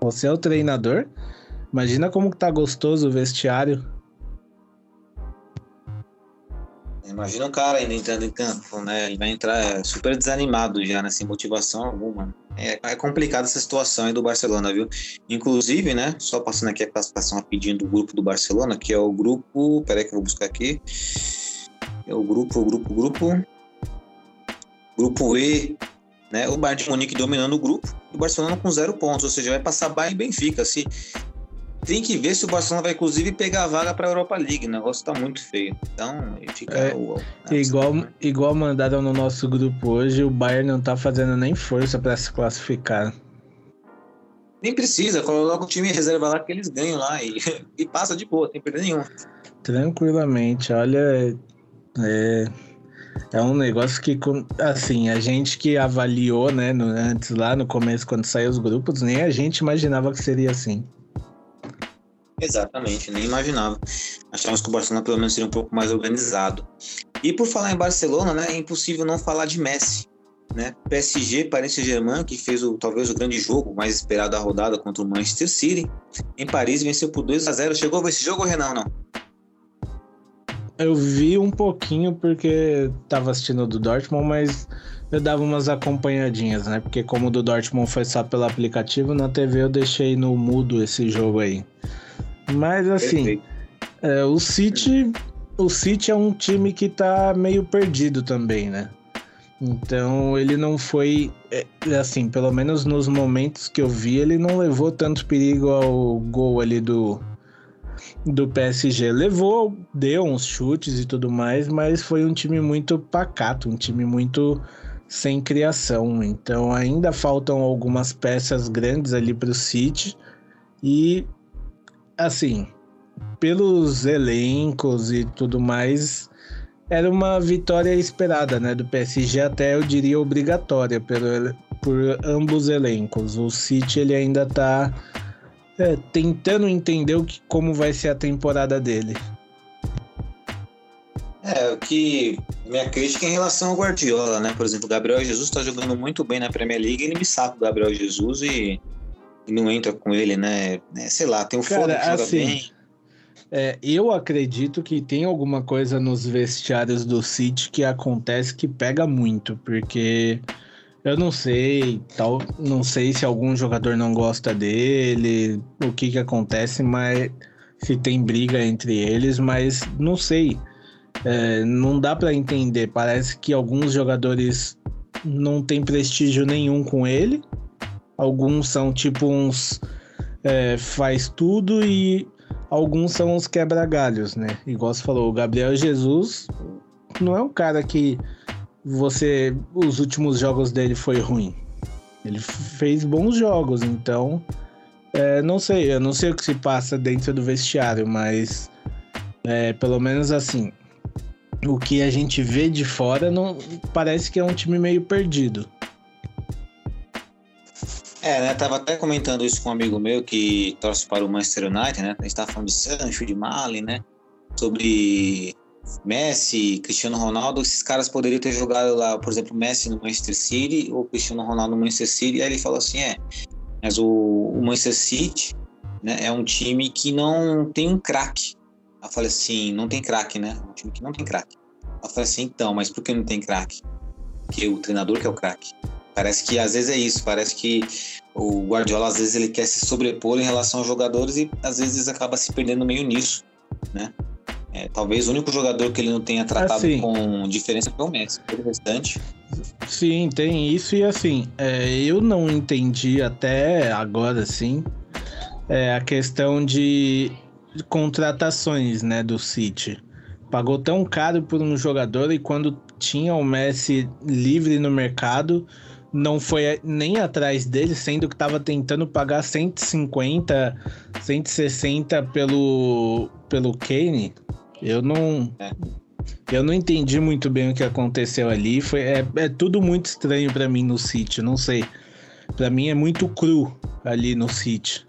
Você é o treinador? Imagina como tá gostoso o vestiário. Imagina um cara ainda entrando em campo, né? Ele vai entrar é, super desanimado já, né? Sem motivação alguma. É, é complicada essa situação aí do Barcelona, viu? Inclusive, né? Só passando aqui a classificação rapidinho do grupo do Barcelona, que é o grupo. Peraí que eu vou buscar aqui. É o grupo, o grupo, o grupo. Grupo E, né? O Bayern de Munique dominando o grupo o Barcelona com zero pontos, ou seja, vai passar Bayern e Benfica. Se, tem que ver se o Barcelona vai, inclusive, pegar a vaga para a Europa League. O negócio tá muito feio. Então, fica. É, o, Igual, igual mandaram no nosso grupo hoje, o Bayern não tá fazendo nem força pra se classificar. Nem precisa, coloca o time reserva lá que eles ganham lá e, e passa de boa, sem perder nenhum. Tranquilamente, olha, é, é um negócio que, assim, a gente que avaliou, né, no- antes lá no começo, quando saiu os grupos, nem a gente imaginava que seria assim. Exatamente, nem imaginava. Achávamos que o Barcelona pelo menos seria um pouco mais organizado. E por falar em Barcelona, né, é impossível não falar de Messi. Né? PSG, Paris Saint-Germain, que fez o, talvez o grande jogo mais esperado da rodada contra o Manchester City. Em Paris, venceu por 2 a 0 Chegou a ver esse jogo, Renan, não? Eu vi um pouquinho porque tava assistindo o do Dortmund, mas eu dava umas acompanhadinhas, né? Porque como o do Dortmund foi só pelo aplicativo, na TV eu deixei no mudo esse jogo aí. Mas assim, é, o City, o City é um time que tá meio perdido também, né? Então ele não foi, é, assim, pelo menos nos momentos que eu vi, ele não levou tanto perigo ao gol ali do, do PSG. Levou, deu uns chutes e tudo mais, mas foi um time muito pacato, um time muito sem criação. Então ainda faltam algumas peças grandes ali para o City e assim, pelos elencos e tudo mais, era uma vitória esperada, né, do PSG, até eu diria obrigatória pelo, por ambos elencos. O City ele ainda tá é, tentando entender o que, como vai ser a temporada dele. É, o que. Minha crítica é em relação ao Guardiola, né? Por exemplo, o Gabriel Jesus tá jogando muito bem na Premier League, ele me saca o Gabriel Jesus e e não entra com ele, né? É, sei lá, tem Cara, Foden que joga assim, bem. É, eu acredito que tem alguma coisa nos vestiários do City que acontece que pega muito, porque eu não sei, tal, não sei se algum jogador não gosta dele, o que que acontece, mas se tem briga entre eles, mas não sei. É, não dá pra entender. Parece que alguns jogadores não têm prestígio nenhum com ele. Alguns são tipo uns é, faz tudo e alguns são uns quebra-galhos, né? Igual você falou, o Gabriel Jesus não é um cara que você. Os últimos jogos dele foi ruim. Ele fez bons jogos, então. é, não sei, eu não sei o que se passa dentro do vestiário, mas. é, pelo menos assim. O que a gente vê de fora não parece que é um time meio perdido. É, né? Tava até comentando isso com um amigo meu que torce para o Manchester United, né? A gente tava falando de Sancho, de Mali, né? Sobre Messi, Cristiano Ronaldo. Esses caras poderiam ter jogado lá, por exemplo, Messi no Manchester City ou Cristiano Ronaldo no Manchester City. Aí ele falou assim: é, mas o, o Manchester City né, é um time que não tem um craque. Eu falei assim: não tem craque, né? Um time que não tem craque. Eu falei assim: então, mas por que não tem craque? Porque o treinador que é o craque. Parece que às vezes é isso, parece que o Guardiola às vezes ele quer se sobrepor em relação aos jogadores e às vezes acaba se perdendo meio nisso, né? É, talvez o único jogador que ele não tenha tratado Assim. com diferença foi o Messi. O restante, Sim, tem isso e assim, é, eu não entendi até agora, sim, é, a questão de contratações, né, do City. Pagou tão caro por um jogador e quando tinha o Messi livre no mercado, não foi nem atrás dele, sendo que estava tentando pagar 150, 160 pelo, pelo Kane. Eu não. É. Eu não entendi muito bem o que aconteceu ali. Foi, é, é tudo muito estranho pra mim no City, não sei. Pra mim é muito cru ali no City.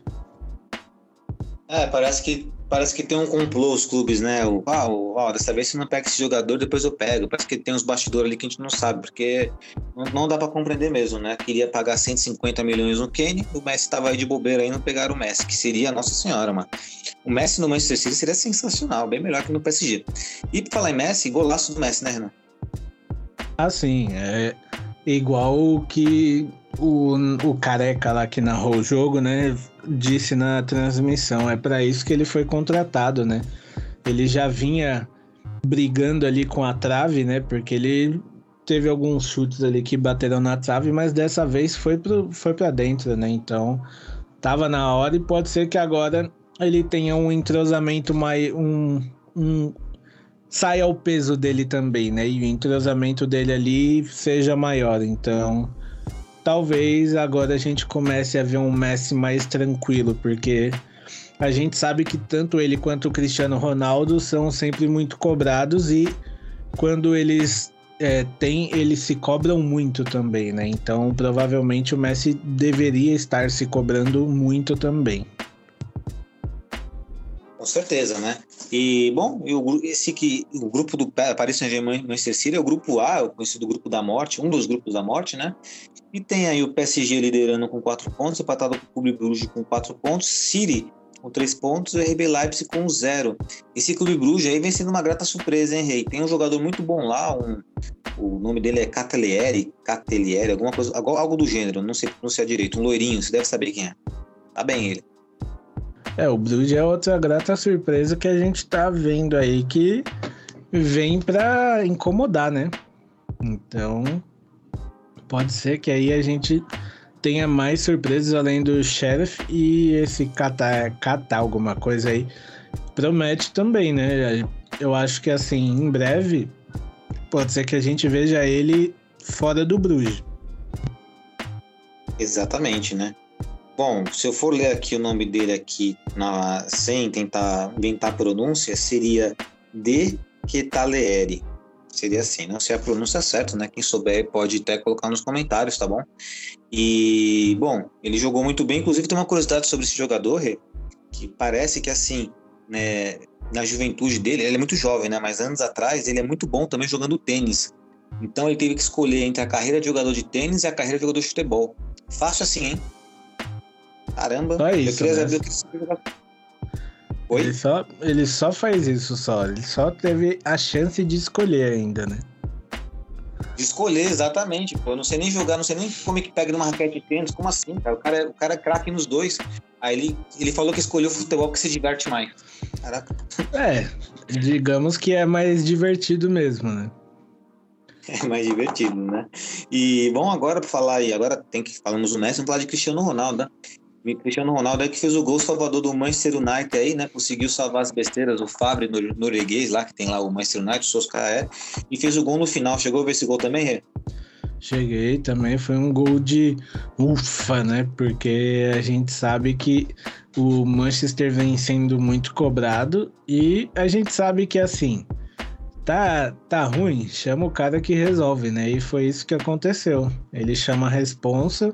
É, parece que parece que tem um complô os clubes, né? O, ah, o, ó, dessa vez se não pega esse jogador, depois eu pego. Parece que tem uns bastidores ali que a gente não sabe, porque não, não dá pra compreender mesmo, né? Queria pagar 150 milhões no Kane, o Messi tava aí de bobeira aí, não pegaram o Messi, que seria Nossa Senhora, mano. O Messi no Manchester City seria sensacional, bem melhor que no PSG. E pra falar em Messi, golaço do Messi, né, Renan? Assim, é igual que o, o careca lá que narrou o jogo, né, disse na transmissão. É pra isso que ele foi contratado, né? Ele já vinha brigando ali com a trave, né? Porque ele teve alguns chutes ali que bateram na trave, mas dessa vez foi, pro, foi para dentro, né? Então tava na hora e pode ser que agora ele tenha um entrosamento mais. Um, um, saia o peso dele também, né? E o entrosamento dele ali seja maior. Então talvez agora a gente comece a ver um Messi mais tranquilo, porque a gente sabe que tanto ele quanto o Cristiano Ronaldo são sempre muito cobrados e quando eles é, têm, eles se cobram muito também, né? Então provavelmente o Messi deveria estar se cobrando muito também. Com certeza, né? E, bom, e gru- esse que, o grupo do Pa- Paris Saint-Germain Manchester é o grupo A, o conhecido grupo da morte, um dos grupos da morte, né? E tem aí o PSG liderando com quatro pontos, empatado com o Clube Bruges com quatro pontos, City com três pontos e RB Leipzig com zero. Esse Clube Bruges aí vem sendo uma grata surpresa, hein, Rei? Tem um jogador muito bom lá, um, o nome dele é Catelieri, Catelieri, alguma coisa, algo algo do gênero, não sei pronunciar direito, um loirinho, você deve saber quem é. Tá bem ele. É, o Bruges é outra grata surpresa que a gente tá vendo aí que vem pra incomodar, né? Então, pode ser que aí a gente tenha mais surpresas além do Sheriff e esse Kata, Kata alguma coisa aí. Promete também, né? Eu acho que assim, em breve, pode ser que a gente veja ele fora do Bruges. Exatamente, né? Bom, se eu for ler aqui o nome dele aqui na, sem tentar inventar pronúncia, seria De Ketaleeri. Seria assim, não sei a pronúncia certa, né? Quem souber pode até colocar nos comentários, tá bom? E, bom, ele jogou muito bem. Inclusive, tem uma curiosidade sobre esse jogador, que parece que, assim, né, na juventude dele, ele é muito jovem, né? Mas anos atrás, ele é muito bom também jogando tênis. Então, ele teve que escolher entre a carreira de jogador de tênis e a carreira de jogador de futebol. Fácil assim, hein? Caramba, eu isso, queria né? saber o que você. Oi? Ele só, ele só faz isso só. Ele só teve a chance de escolher ainda, né? De escolher, exatamente, pô. Eu não sei nem jogar, não sei nem como é que pega numa raquete de tênis. Como assim, cara? O cara, é- o cara é craque nos dois. Aí ele, ele falou que escolheu o futebol porque se diverte mais. Caraca, É, digamos que é mais divertido mesmo, né? é mais divertido, né? E bom, agora pra falar aí, agora tem que falamos do Messi, vamos falar de Cristiano Ronaldo, né? Cristiano Ronaldo é que fez o gol salvador do Manchester United aí, né? Conseguiu salvar as besteiras, o Fabre nor- norueguês lá, que tem lá o Manchester United, o Solskjaer, e fez o gol no final. Chegou a ver esse gol também, Rê? Cheguei também, foi um gol de ufa, né? Porque a gente sabe que o Manchester vem sendo muito cobrado e a gente sabe que assim, tá, tá ruim, chama o cara que resolve, né? E foi isso que aconteceu. Ele chama a responsa,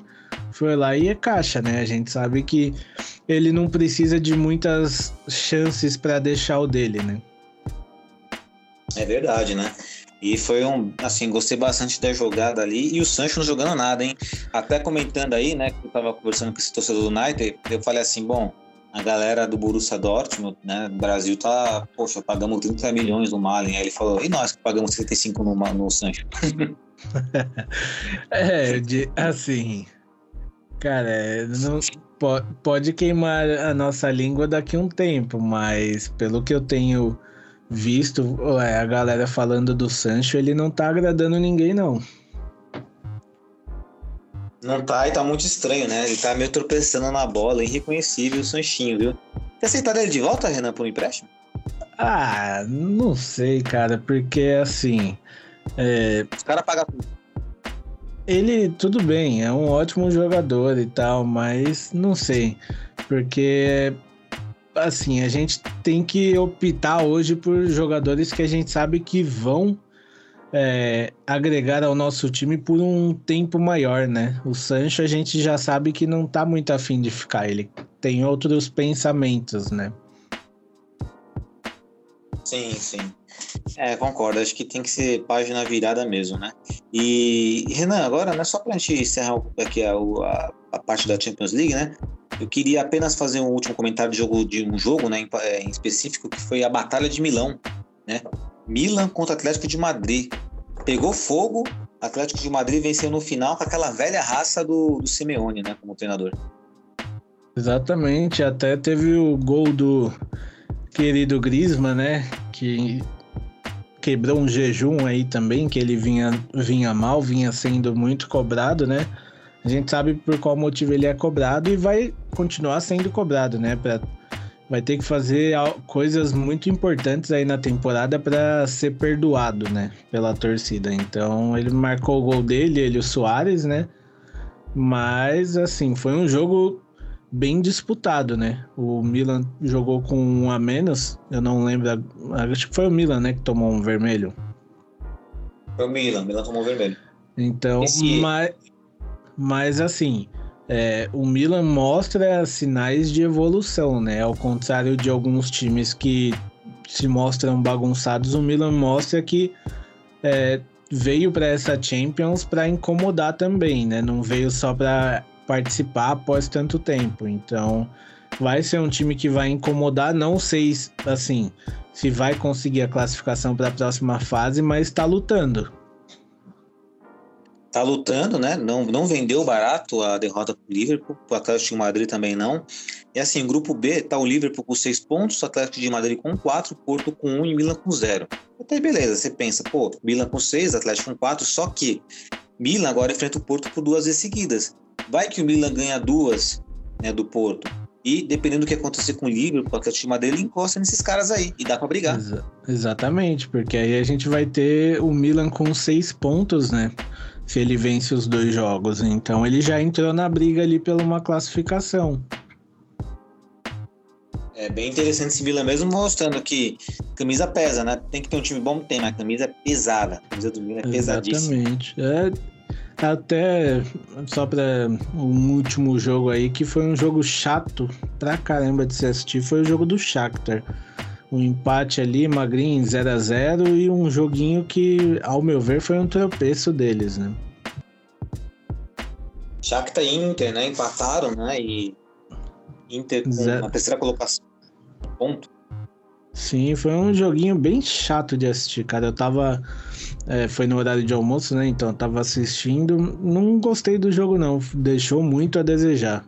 foi lá e é caixa, né? A gente sabe que ele não precisa de muitas chances para deixar o dele, né? É verdade, né? E foi um, assim, gostei bastante da jogada ali. E o Sancho não jogando nada, hein? Até comentando aí, né, que eu tava conversando com esse torcedor do United, eu falei assim, bom, a galera do Borussia Dortmund, né, do Brasil tá, poxa, pagamos 30 milhões no Malen. Aí ele falou, e nós que pagamos 35 no, no Sancho? É, de, assim. Cara, não, po- pode queimar a nossa língua daqui um tempo, mas pelo que eu tenho visto, é, a galera falando do Sancho, ele não tá agradando ninguém, não. Não tá, e tá muito estranho, né? Ele tá meio tropeçando na bola, irreconhecível o Sanchinho, viu? Você aceitaria ele de volta, Renan, por um empréstimo? Ah, não sei, cara, porque assim. é, Os caras pagam tudo. Ele, tudo bem, é um ótimo jogador e tal, mas não sei. Porque, assim, a gente tem que optar hoje por jogadores que a gente sabe que vão é, agregar ao nosso time por um tempo maior, né? O Sancho a gente já sabe que não tá muito afim de ficar, ele tem outros pensamentos, né? Sim, sim. É, concordo. Acho que tem que ser página virada mesmo, né? E, Renan, agora, né, só pra gente encerrar aqui a, a, a parte da Champions League, né? Eu queria apenas fazer um último comentário de, jogo, de um jogo, né, em, em específico, que foi a Batalha de Milão, né? Milan contra Atlético de Madrid. Pegou fogo, Atlético de Madrid venceu no final com aquela velha raça do, do Simeone, né, como treinador. Exatamente, até teve o gol do querido Grisma, né? Que quebrou um jejum aí também, que ele vinha, vinha mal, vinha sendo muito cobrado, né? A gente sabe por qual motivo ele é cobrado e vai continuar sendo cobrado, né? Pra, vai ter que fazer coisas muito importantes aí na temporada para ser perdoado, né? Pela torcida. Então ele marcou o gol dele, ele o Soares, né? Mas assim, foi um jogo bem disputado, né? O Milan jogou com um a menos, eu não lembro, acho que foi o Milan, né, que tomou um vermelho. Foi o Milan, o Milan tomou vermelho. Então, Esse- mas, mas assim, é, o Milan mostra sinais de evolução, né? Ao contrário de alguns times que se mostram bagunçados, o Milan mostra que é, veio para essa Champions para incomodar também, né? Não veio só para participar após tanto tempo. Então, vai ser um time que vai incomodar. Não sei, assim, se vai conseguir a classificação para a próxima fase, mas está lutando. tá lutando, né? Não, não vendeu barato a derrota pro Liverpool, o Atlético de Madrid também não. E assim, grupo B tá o Liverpool com seis pontos, o Atlético de Madrid com quatro, Porto com um e Milan com zero. Até beleza, você pensa, pô, Milan com seis, Atlético com quatro, só que Milan agora enfrenta o Porto por duas vezes seguidas. Vai que o Milan ganha duas, né, do Porto. E dependendo do que acontecer com o Liverpool, o Atlético de Madrid, ele encosta nesses caras aí e dá pra brigar. Exa- exatamente, porque aí a gente vai ter o Milan com seis pontos, né? Se ele vence os dois jogos. Então ele já entrou na briga ali pela uma classificação. É bem interessante esse Milan mesmo, mostrando que camisa pesa, né? Tem que ter um time bom, tem, mas a camisa é pesada. A camisa do Milan é pesadíssima. Exatamente. É, até só para um último jogo aí, que foi um jogo chato pra caramba de se assistir, foi o jogo do Shakhtar. Um empate ali, magrinho, 0 a 0 e um joguinho que, ao meu ver, foi um tropeço deles, né? Shakhtar e Inter, né? Empataram, né? E Inter com Zero. a terceira colocação. Ponto. Sim, foi um joguinho bem chato de assistir, cara. Eu tava. é, foi no horário de almoço, né? Então eu tava assistindo. Não gostei do jogo, não. Deixou muito a desejar.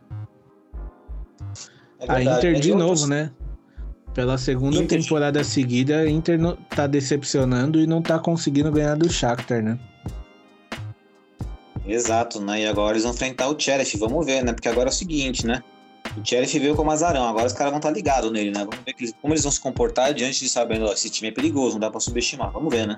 É a Inter né? de novo, outros- né? Pela segunda Inter- temporada seguida, a Inter não- tá decepcionando e não tá conseguindo ganhar do Shakhtar, né? Exato, né? E agora eles vão enfrentar o Sheriff. Vamos ver, né? Porque agora é o seguinte, né? O Sheriff veio como azarão, agora os caras vão estar ligados nele, né? Vamos ver eles- como eles vão se comportar diante de sabendo, ó, esse time é perigoso, não dá pra subestimar. Vamos ver, né?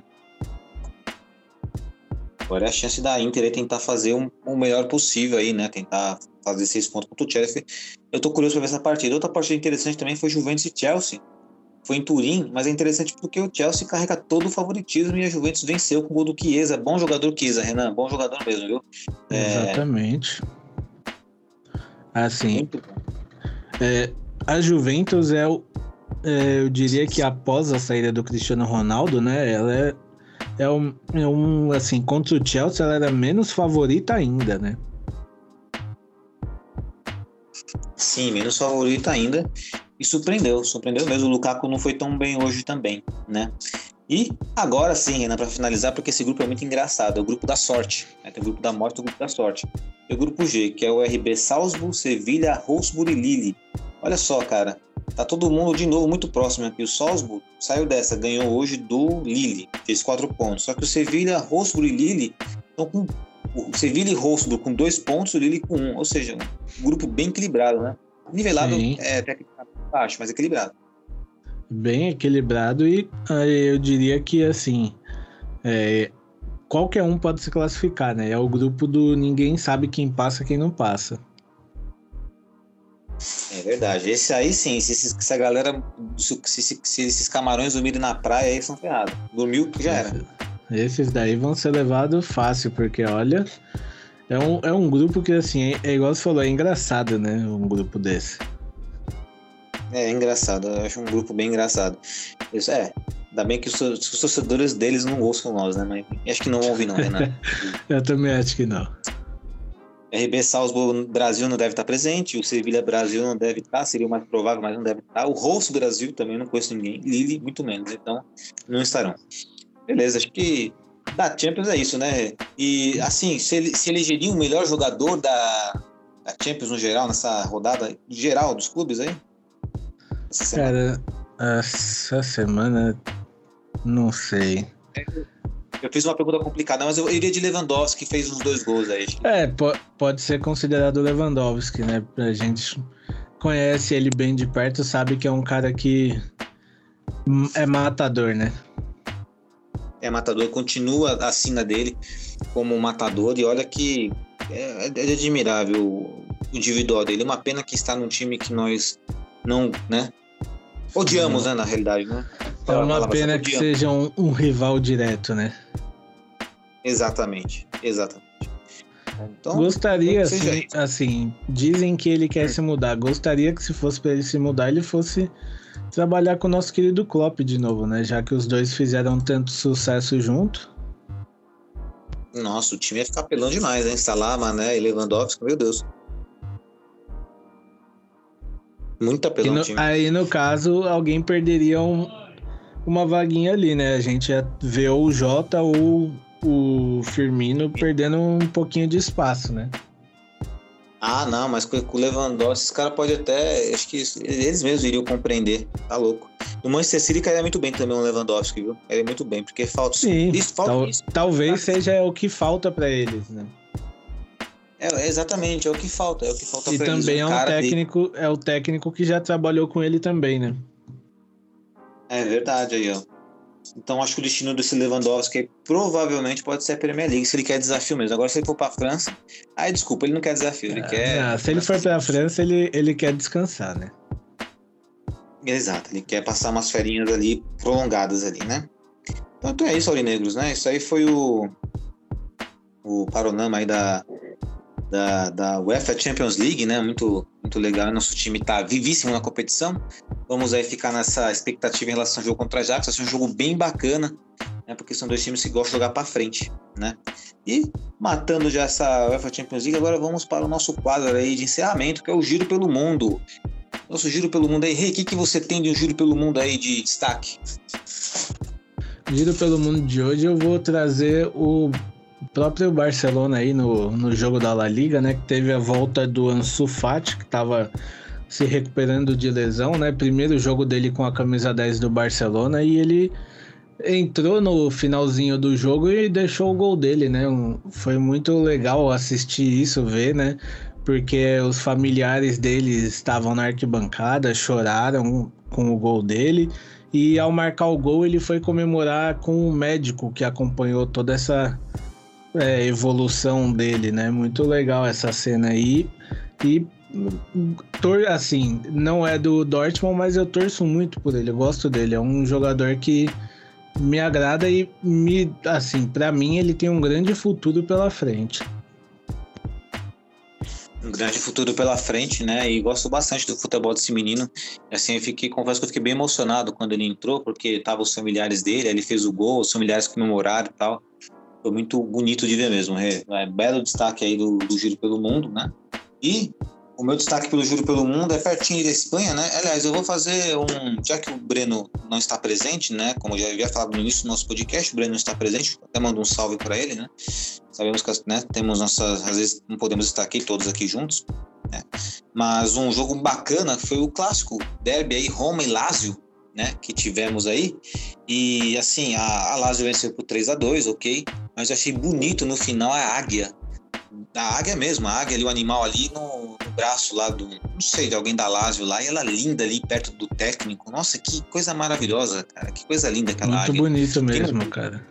Agora é a chance da Inter aí tentar fazer um- o melhor possível aí, né? Tentar fazer seis pontos contra o Sheriff. Eu tô curioso pra ver essa partida. Outra partida interessante também foi Juventus e Chelsea. Foi em Turim, mas é interessante porque o Chelsea carrega todo o favoritismo e a Juventus venceu com o gol do Chiesa. Bom jogador Chiesa, Renan. Bom jogador mesmo, viu? É, Exatamente. Assim, muito bom. É, a Juventus é, o- é, eu diria que após a saída do Cristiano Ronaldo, né? Ela é, é, um, é um, assim, contra o Chelsea ela era menos favorita ainda, né? Sim, menos favorito ainda. E surpreendeu, surpreendeu mesmo. O Lukaku não foi tão bem hoje também, né? E agora sim, Renan, para finalizar, porque esse grupo é muito engraçado. É o grupo da sorte. Né? Tem o grupo da morte e o grupo da sorte. E o grupo G, que é o RB Salzburg, Sevilha, Wolfsburg e Lille. Olha só, cara. Tá todo mundo de novo muito próximo aqui. O Salzburg saiu dessa, ganhou hoje do Lille, fez quatro pontos. Só que o Sevilha, Wolfsburg e Lille estão com. O Sevilha e Wolfsburg com dois pontos, o Lille com um. Ou seja, um grupo bem equilibrado, né? Nivelado Sim. é tecnicamente baixo, mas equilibrado. Bem equilibrado e aí eu diria que assim. é, qualquer um pode se classificar, né? É o grupo do ninguém sabe quem passa quem não passa. É verdade. Esse aí sim, se, se, se a galera. Se, se- se esses camarões dormirem na praia, aí são ferrados. Dormiu, já era. Esses daí vão ser levados fácil, porque olha, é um, é um grupo que assim, é, é igual você falou, é engraçado, né? Um grupo desse. É engraçado, eu acho um grupo bem engraçado. Isso é. Ainda bem que os, os torcedores deles não ouçam nós, né? Mas acho que não vão ouvir, não, Renan. Eu também acho que não. RB Salzburg Brasil não deve estar presente, o Sevilha Brasil não deve estar, seria o mais provável, mas não deve estar. O Rolfs Brasil também não conheço ninguém, Lille muito menos, então não estarão. Beleza, acho que da Champions é isso, né? E assim, se ele se elegeria o melhor jogador da, da Champions no geral, nessa rodada geral dos clubes aí? Cara, essa semana não sei. Eu fiz uma pergunta complicada, mas eu iria de Lewandowski, que fez uns dois gols aí. É, po- pode ser considerado Lewandowski, né? A gente conhece ele bem de perto, sabe que é um cara que é matador, né? é matador, continua a sina dele como um matador e olha que é, é admirável o individual dele. Uma pena que está num time que nós não, né? Odiamos, né, na realidade, né? É uma pena que odiamos. seja um, um rival direto, né? Exatamente, exatamente. Então, Gostaria, assim, assim, dizem que ele quer se mudar. Gostaria que se fosse para ele se mudar, ele fosse trabalhar com o nosso querido Klopp de novo, né? Já que os dois fizeram tanto sucesso junto. nossa, o time ia ficar pelão demais, hein? Salah, Mané e Lewandowski, meu Deus. Muita pelão no- aí, no caso, alguém perderia um- uma vaguinha ali, né? A gente ia ver o Jota ou o Firmino perdendo um pouquinho de espaço, né? Ah, não, mas com o Lewandowski, esse cara pode até. Acho que eles mesmos iriam compreender. Tá louco. No Manchester City cairia muito bem também o Lewandowski, viu? Cairia muito bem, porque falta Sim, isso. Falta tal- isso. talvez seja o que falta para eles, né? É, é exatamente, é o que falta. É o que falta E também é um cara de- técnico, é o técnico que já trabalhou com ele também, né? É verdade aí, ó. Então acho que o destino desse Lewandowski provavelmente pode ser a Premier League, se ele quer desafio mesmo. Agora, se ele for pra França, aí desculpa, ele não quer desafio, ele quer. Ah, se ele for pra França, ele, ele quer descansar, né? Exato, ele quer passar umas ferinhas ali prolongadas ali, né? Então, então é isso, Aurinegros, né? Isso aí foi o, o panorama aí da, da, da UEFA Champions League, né? Muito, muito legal. Nosso time tá vivíssimo na competição. Vamos aí ficar nessa expectativa em relação ao jogo contra a Ajax. Vai ser um jogo bem bacana, né? Porque são dois times que gostam de jogar para frente, né? E matando já essa UEFA Champions League, agora vamos para o nosso quadro aí de encerramento, que é o Giro pelo Mundo. nosso giro pelo mundo aí. Rei, o que, que você tem de um giro pelo mundo aí de destaque? Giro pelo mundo de hoje, eu vou trazer o próprio Barcelona aí no, no jogo da La Liga, né? Que teve a volta do Ansu Fati, que estava se recuperando de lesão, né? Primeiro jogo dele com a camisa 10 do Barcelona e ele entrou no finalzinho do jogo e deixou o gol dele, né? Um, foi muito legal assistir isso, ver, né? Porque os familiares dele estavam na arquibancada, choraram com o gol dele. E ao marcar o gol, ele foi comemorar com o médico que acompanhou toda essa é, evolução dele, né? Muito legal essa cena aí. E tor assim, não é do Dortmund, mas eu torço muito por ele. Eu gosto dele. É um jogador que me agrada e me, assim, para mim ele tem um grande futuro pela frente. Um grande futuro pela frente, né? E gosto bastante do futebol desse menino. Assim, eu fiquei, confesso que eu fiquei bem emocionado quando ele entrou, porque estavam os familiares dele, ele fez o gol, os familiares comemoraram e tal. Foi muito bonito de ver mesmo. É, é belo destaque aí do, do Giro pelo Mundo, né? E o meu destaque pelo Juro pelo Mundo é pertinho da Espanha, né? Aliás, eu vou fazer um. Já que o Breno não está presente, né? Como eu já havia falado no início do nosso podcast, o Breno não está presente, até mando um salve para ele, né? Sabemos que né, temos nossas. Às vezes não podemos estar aqui todos aqui juntos, né? Mas um jogo bacana foi o clássico derby aí, Roma e Lazio, né? Que tivemos aí. E assim, a, a Lazio venceu por 3 a 2 ok? Mas eu achei bonito no final a águia da águia mesmo, a águia ali, o animal ali no, no, braço lá do, não sei, de alguém da Lazio lá, e ela linda ali perto do técnico. Nossa, que coisa maravilhosa, cara. Que coisa linda aquela muito águia. Muito bonito mesmo, cara.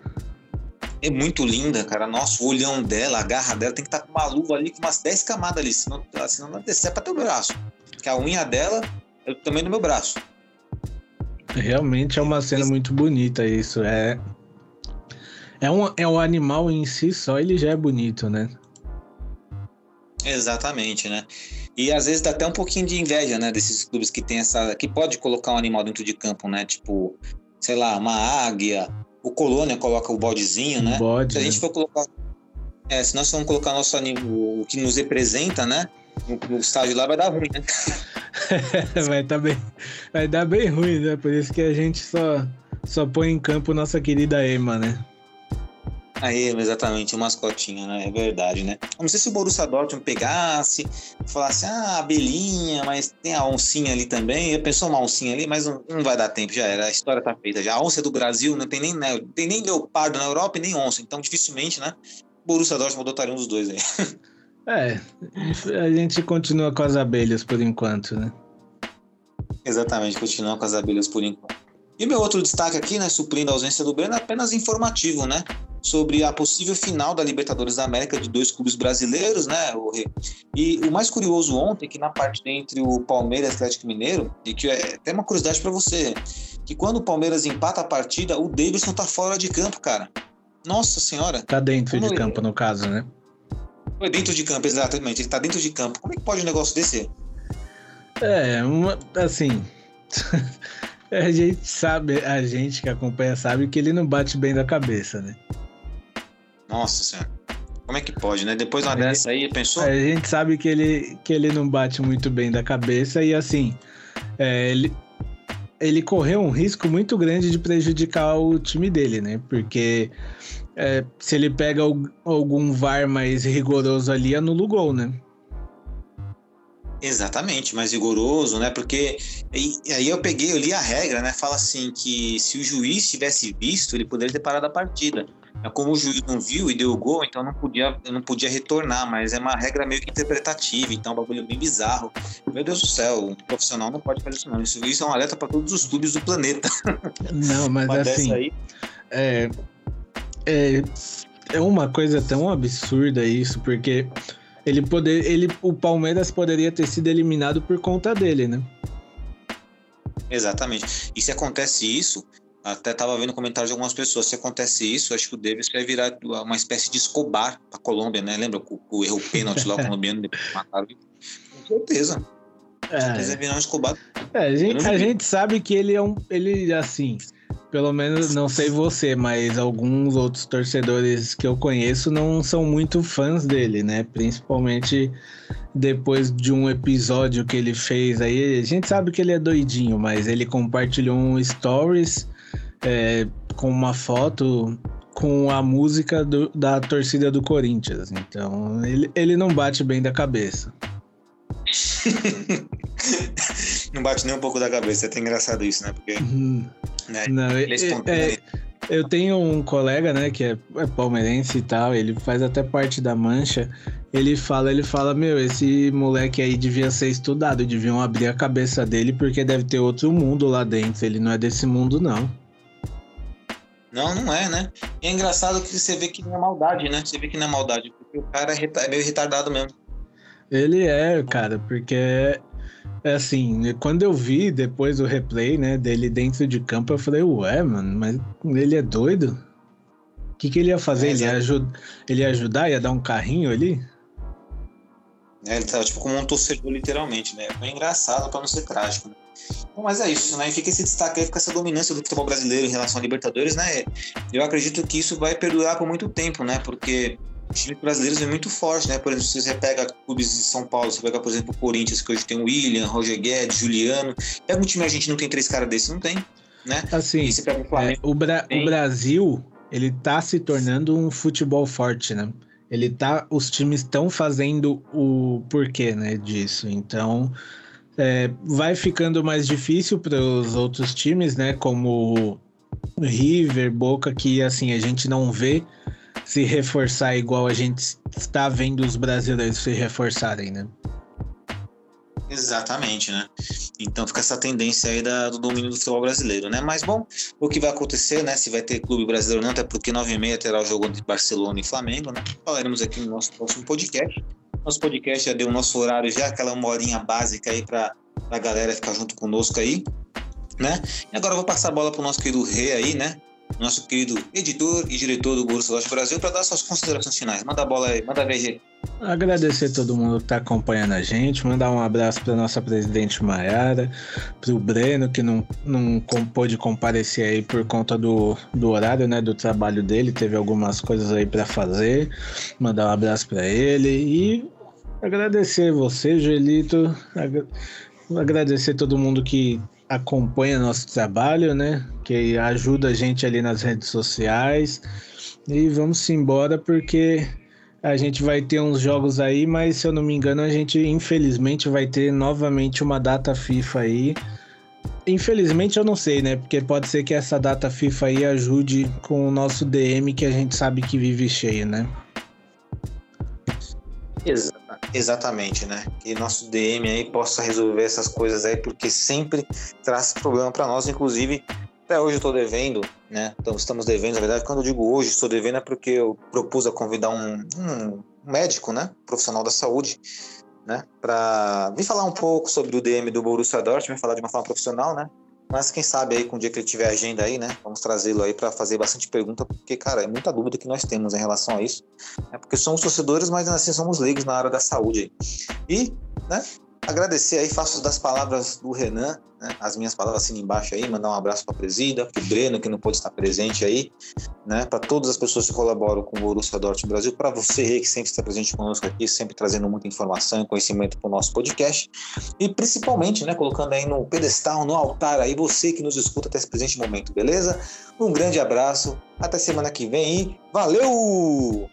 É muito linda, cara. Nossa, o olhão dela, a garra dela, tem que estar tá com uma luva ali, com umas 10 camadas ali, senão, senão ela descer pra teu braço. Porque a unha dela é também do meu braço. Realmente é uma cena muito bonita isso. É, é, um, é um animal em si só, ele já é bonito, né? Exatamente, né? E às vezes dá até um pouquinho de inveja, né, desses clubes que tem essa, que pode colocar um animal dentro de campo, né? Tipo, sei lá, uma águia. O Colônia coloca o bodezinho, né? Bode, se a gente né? for colocar, é, se nós formos colocar nosso animal, o que nos representa, né? No, no estádio lá vai dar ruim, né? vai, tá bem, vai dar bem ruim, né? Por isso que a gente só, só põe em campo nossa querida Ema, né? Aí, exatamente, o mascotinho, né? É verdade, né? Não sei se o Borussia Dortmund pegasse, falasse, ah, abelhinha, mas tem a oncinha ali também. Eu pensou uma oncinha ali, mas não, não, vai dar tempo, já era. A história tá feita já. A onça é do Brasil não tem nem, né, tem nem leopardo na Europa e nem onça. Então, dificilmente, né? Borussia Dortmund adotaria um dos dois aí. É, a gente continua com as abelhas por enquanto, né? Exatamente, continua com as abelhas por enquanto. E meu outro destaque aqui, né, suprindo a ausência do Breno, é apenas informativo, né? sobre a possível final da Libertadores da América de dois clubes brasileiros, né? E o mais curioso ontem, que na partida entre o Palmeiras e o Atlético Mineiro, e que é até uma curiosidade para você, que quando o Palmeiras empata a partida, o Davidson tá fora de campo, cara. Nossa senhora. Tá dentro de campo, no caso, né? Foi dentro de campo, exatamente. Ele tá dentro de campo. Como é que pode um negócio desse? É, uma, assim. a gente sabe, a gente que acompanha sabe que ele não bate bem da cabeça, né? Nossa senhora. Como é que pode, né? Depois de uma né? dessa aí, pensou? A gente sabe que ele, que ele não bate muito bem da cabeça e assim, é, ele, ele correu um risco muito grande de prejudicar o time dele, né? Porque é, se ele pega algum VAR mais rigoroso ali, anula o gol, né? Exatamente, mais rigoroso, né? Porque e, aí eu peguei, eu li a regra, né? Fala assim que se o juiz tivesse visto, ele poderia ter parado a partida. Como o juiz não viu e deu o gol, então não podia, não podia retornar, mas é uma regra meio que interpretativa, então é um bagulho bem bizarro. Meu Deus do céu, um profissional não pode fazer isso não. Isso, isso é um alerta para todos os clubes do planeta. Não, mas assim, aí... é, é, é uma coisa tão absurda isso, porque ele poder, ele, o Palmeiras poderia ter sido eliminado por conta dele, né? Exatamente. E se acontece isso, até estava vendo comentários de algumas pessoas. Se acontece isso, acho que o Davis vai virar uma espécie de Escobar para a Colômbia, né? Lembra o, o erro pênalti lá colombiano depois mataram? Com certeza. Com é. certeza vai virar um Escobar. É, a gente, a gente sabe que ele é um. Ele, assim. Pelo menos, não sei você, mas alguns outros torcedores que eu conheço não são muito fãs dele, né? Principalmente depois de um episódio que ele fez aí, a gente sabe que ele é doidinho, mas ele compartilhou um stories é, com uma foto com a música do, da torcida do Corinthians. Então, ele, ele não bate bem da cabeça. não bate nem um pouco da cabeça. É até engraçado isso, né? Porque. Uhum. Né, Não, é eu tenho um colega, né, que é, é palmeirense e tal, ele faz até parte da mancha. Ele fala, ele fala, meu, esse moleque aí devia ser estudado, deviam abrir a cabeça dele porque deve ter outro mundo lá dentro. Ele não é desse mundo, não. Não, não é, né? E é engraçado que você vê que não é maldade, né? Você vê que não é maldade, porque o cara é, é meio retardado mesmo. Ele é, cara, porque assim, quando eu vi depois o replay, né, dele dentro de campo, eu falei, ué, mano, mas ele é doido? O que, que ele ia fazer? É, ele, ia ajud... ele ia ajudar? Ia dar um carrinho ali? né? Ele tava tipo como um torcedor, literalmente, né? É engraçado pra não ser trágico, né? Bom, mas é isso, né? E fica esse destaque aí, fica essa dominância do futebol brasileiro em relação à Libertadores, né? Eu acredito que isso vai perdurar por muito tempo, né? Porque times brasileiros vêm muito forte, né? Por exemplo, se você pega clubes de São Paulo, você pega, por exemplo, o Corinthians, que hoje tem o William, Roger Guedes, Juliano. Pega um time argentino, não tem três caras desses, não tem, né? Assim, o É, Flamengo. o, Bra- o Tem. Brasil, ele tá se tornando um futebol forte, né? Ele tá, os times estão fazendo o porquê, né, disso. Então, é, vai ficando mais difícil para os outros times, né, como River, Boca, que assim a gente não vê se reforçar igual a gente está vendo os brasileiros se reforçarem, né? Exatamente, né? Então fica essa tendência aí da- do domínio do futebol brasileiro, né? Mas bom, o que vai acontecer, né? Se vai ter clube brasileiro ou não, até porque 9 e meia terá o jogo entre Barcelona e Flamengo, né? Falaremos aqui no nosso próximo podcast. Nosso podcast já deu o nosso horário, já aquela uma horinha básica aí para a galera ficar junto conosco aí, né? E agora eu vou passar a bola pro nosso querido Rê aí, né? Nosso querido editor e diretor do Borussia Dortmund Brasil para dar suas considerações finais. Manda a bola aí, manda ver, Rê. Agradecer todo mundo que está acompanhando a gente, mandar um abraço para nossa presidente Maiara, para o Breno, que não, não pôde comparecer aí por conta do, do horário, né, do trabalho dele, teve algumas coisas aí para fazer, mandar um abraço para ele e agradecer você, Joelito, agra- agradecer todo mundo que acompanha nosso trabalho, né, que ajuda a gente ali nas redes sociais e vamos embora porque a gente vai ter uns jogos aí, mas se eu não me engano, a gente infelizmente vai ter novamente uma data FIFA aí. Infelizmente eu não sei, né? Porque pode ser que essa data FIFA aí ajude com o nosso DM que a gente sabe que vive cheio, né? Exa- Exatamente, né? Que nosso DM aí possa resolver essas coisas aí, porque sempre traz problema para nós. Inclusive, até hoje eu tô devendo, né? Então estamos devendo, na verdade, quando eu digo hoje estou devendo é porque eu propus a convidar um, um médico, né? Profissional da saúde, né? Para vir falar um pouco sobre o DM do Borussia Dortmund, falar de uma forma profissional, né? Mas quem sabe aí, com o dia que ele tiver agenda aí, né? Vamos trazê-lo aí para fazer bastante pergunta, porque, cara, é muita dúvida que nós temos em relação a isso. É porque somos torcedores, mas assim somos leigos na área da saúde aí. E, né? Agradecer aí, faço das palavras do Renan, né, as minhas palavras assim embaixo aí, mandar um abraço para a presida, para o Breno, que não pôde estar presente aí, né, para todas as pessoas que colaboram com o Borussia Dortmund Brasil, para você que sempre está presente conosco aqui, sempre trazendo muita informação e conhecimento para o nosso podcast, e principalmente, né, colocando aí no pedestal, no altar aí, você que nos escuta até esse presente momento, beleza? Um grande abraço, até semana que vem e valeu!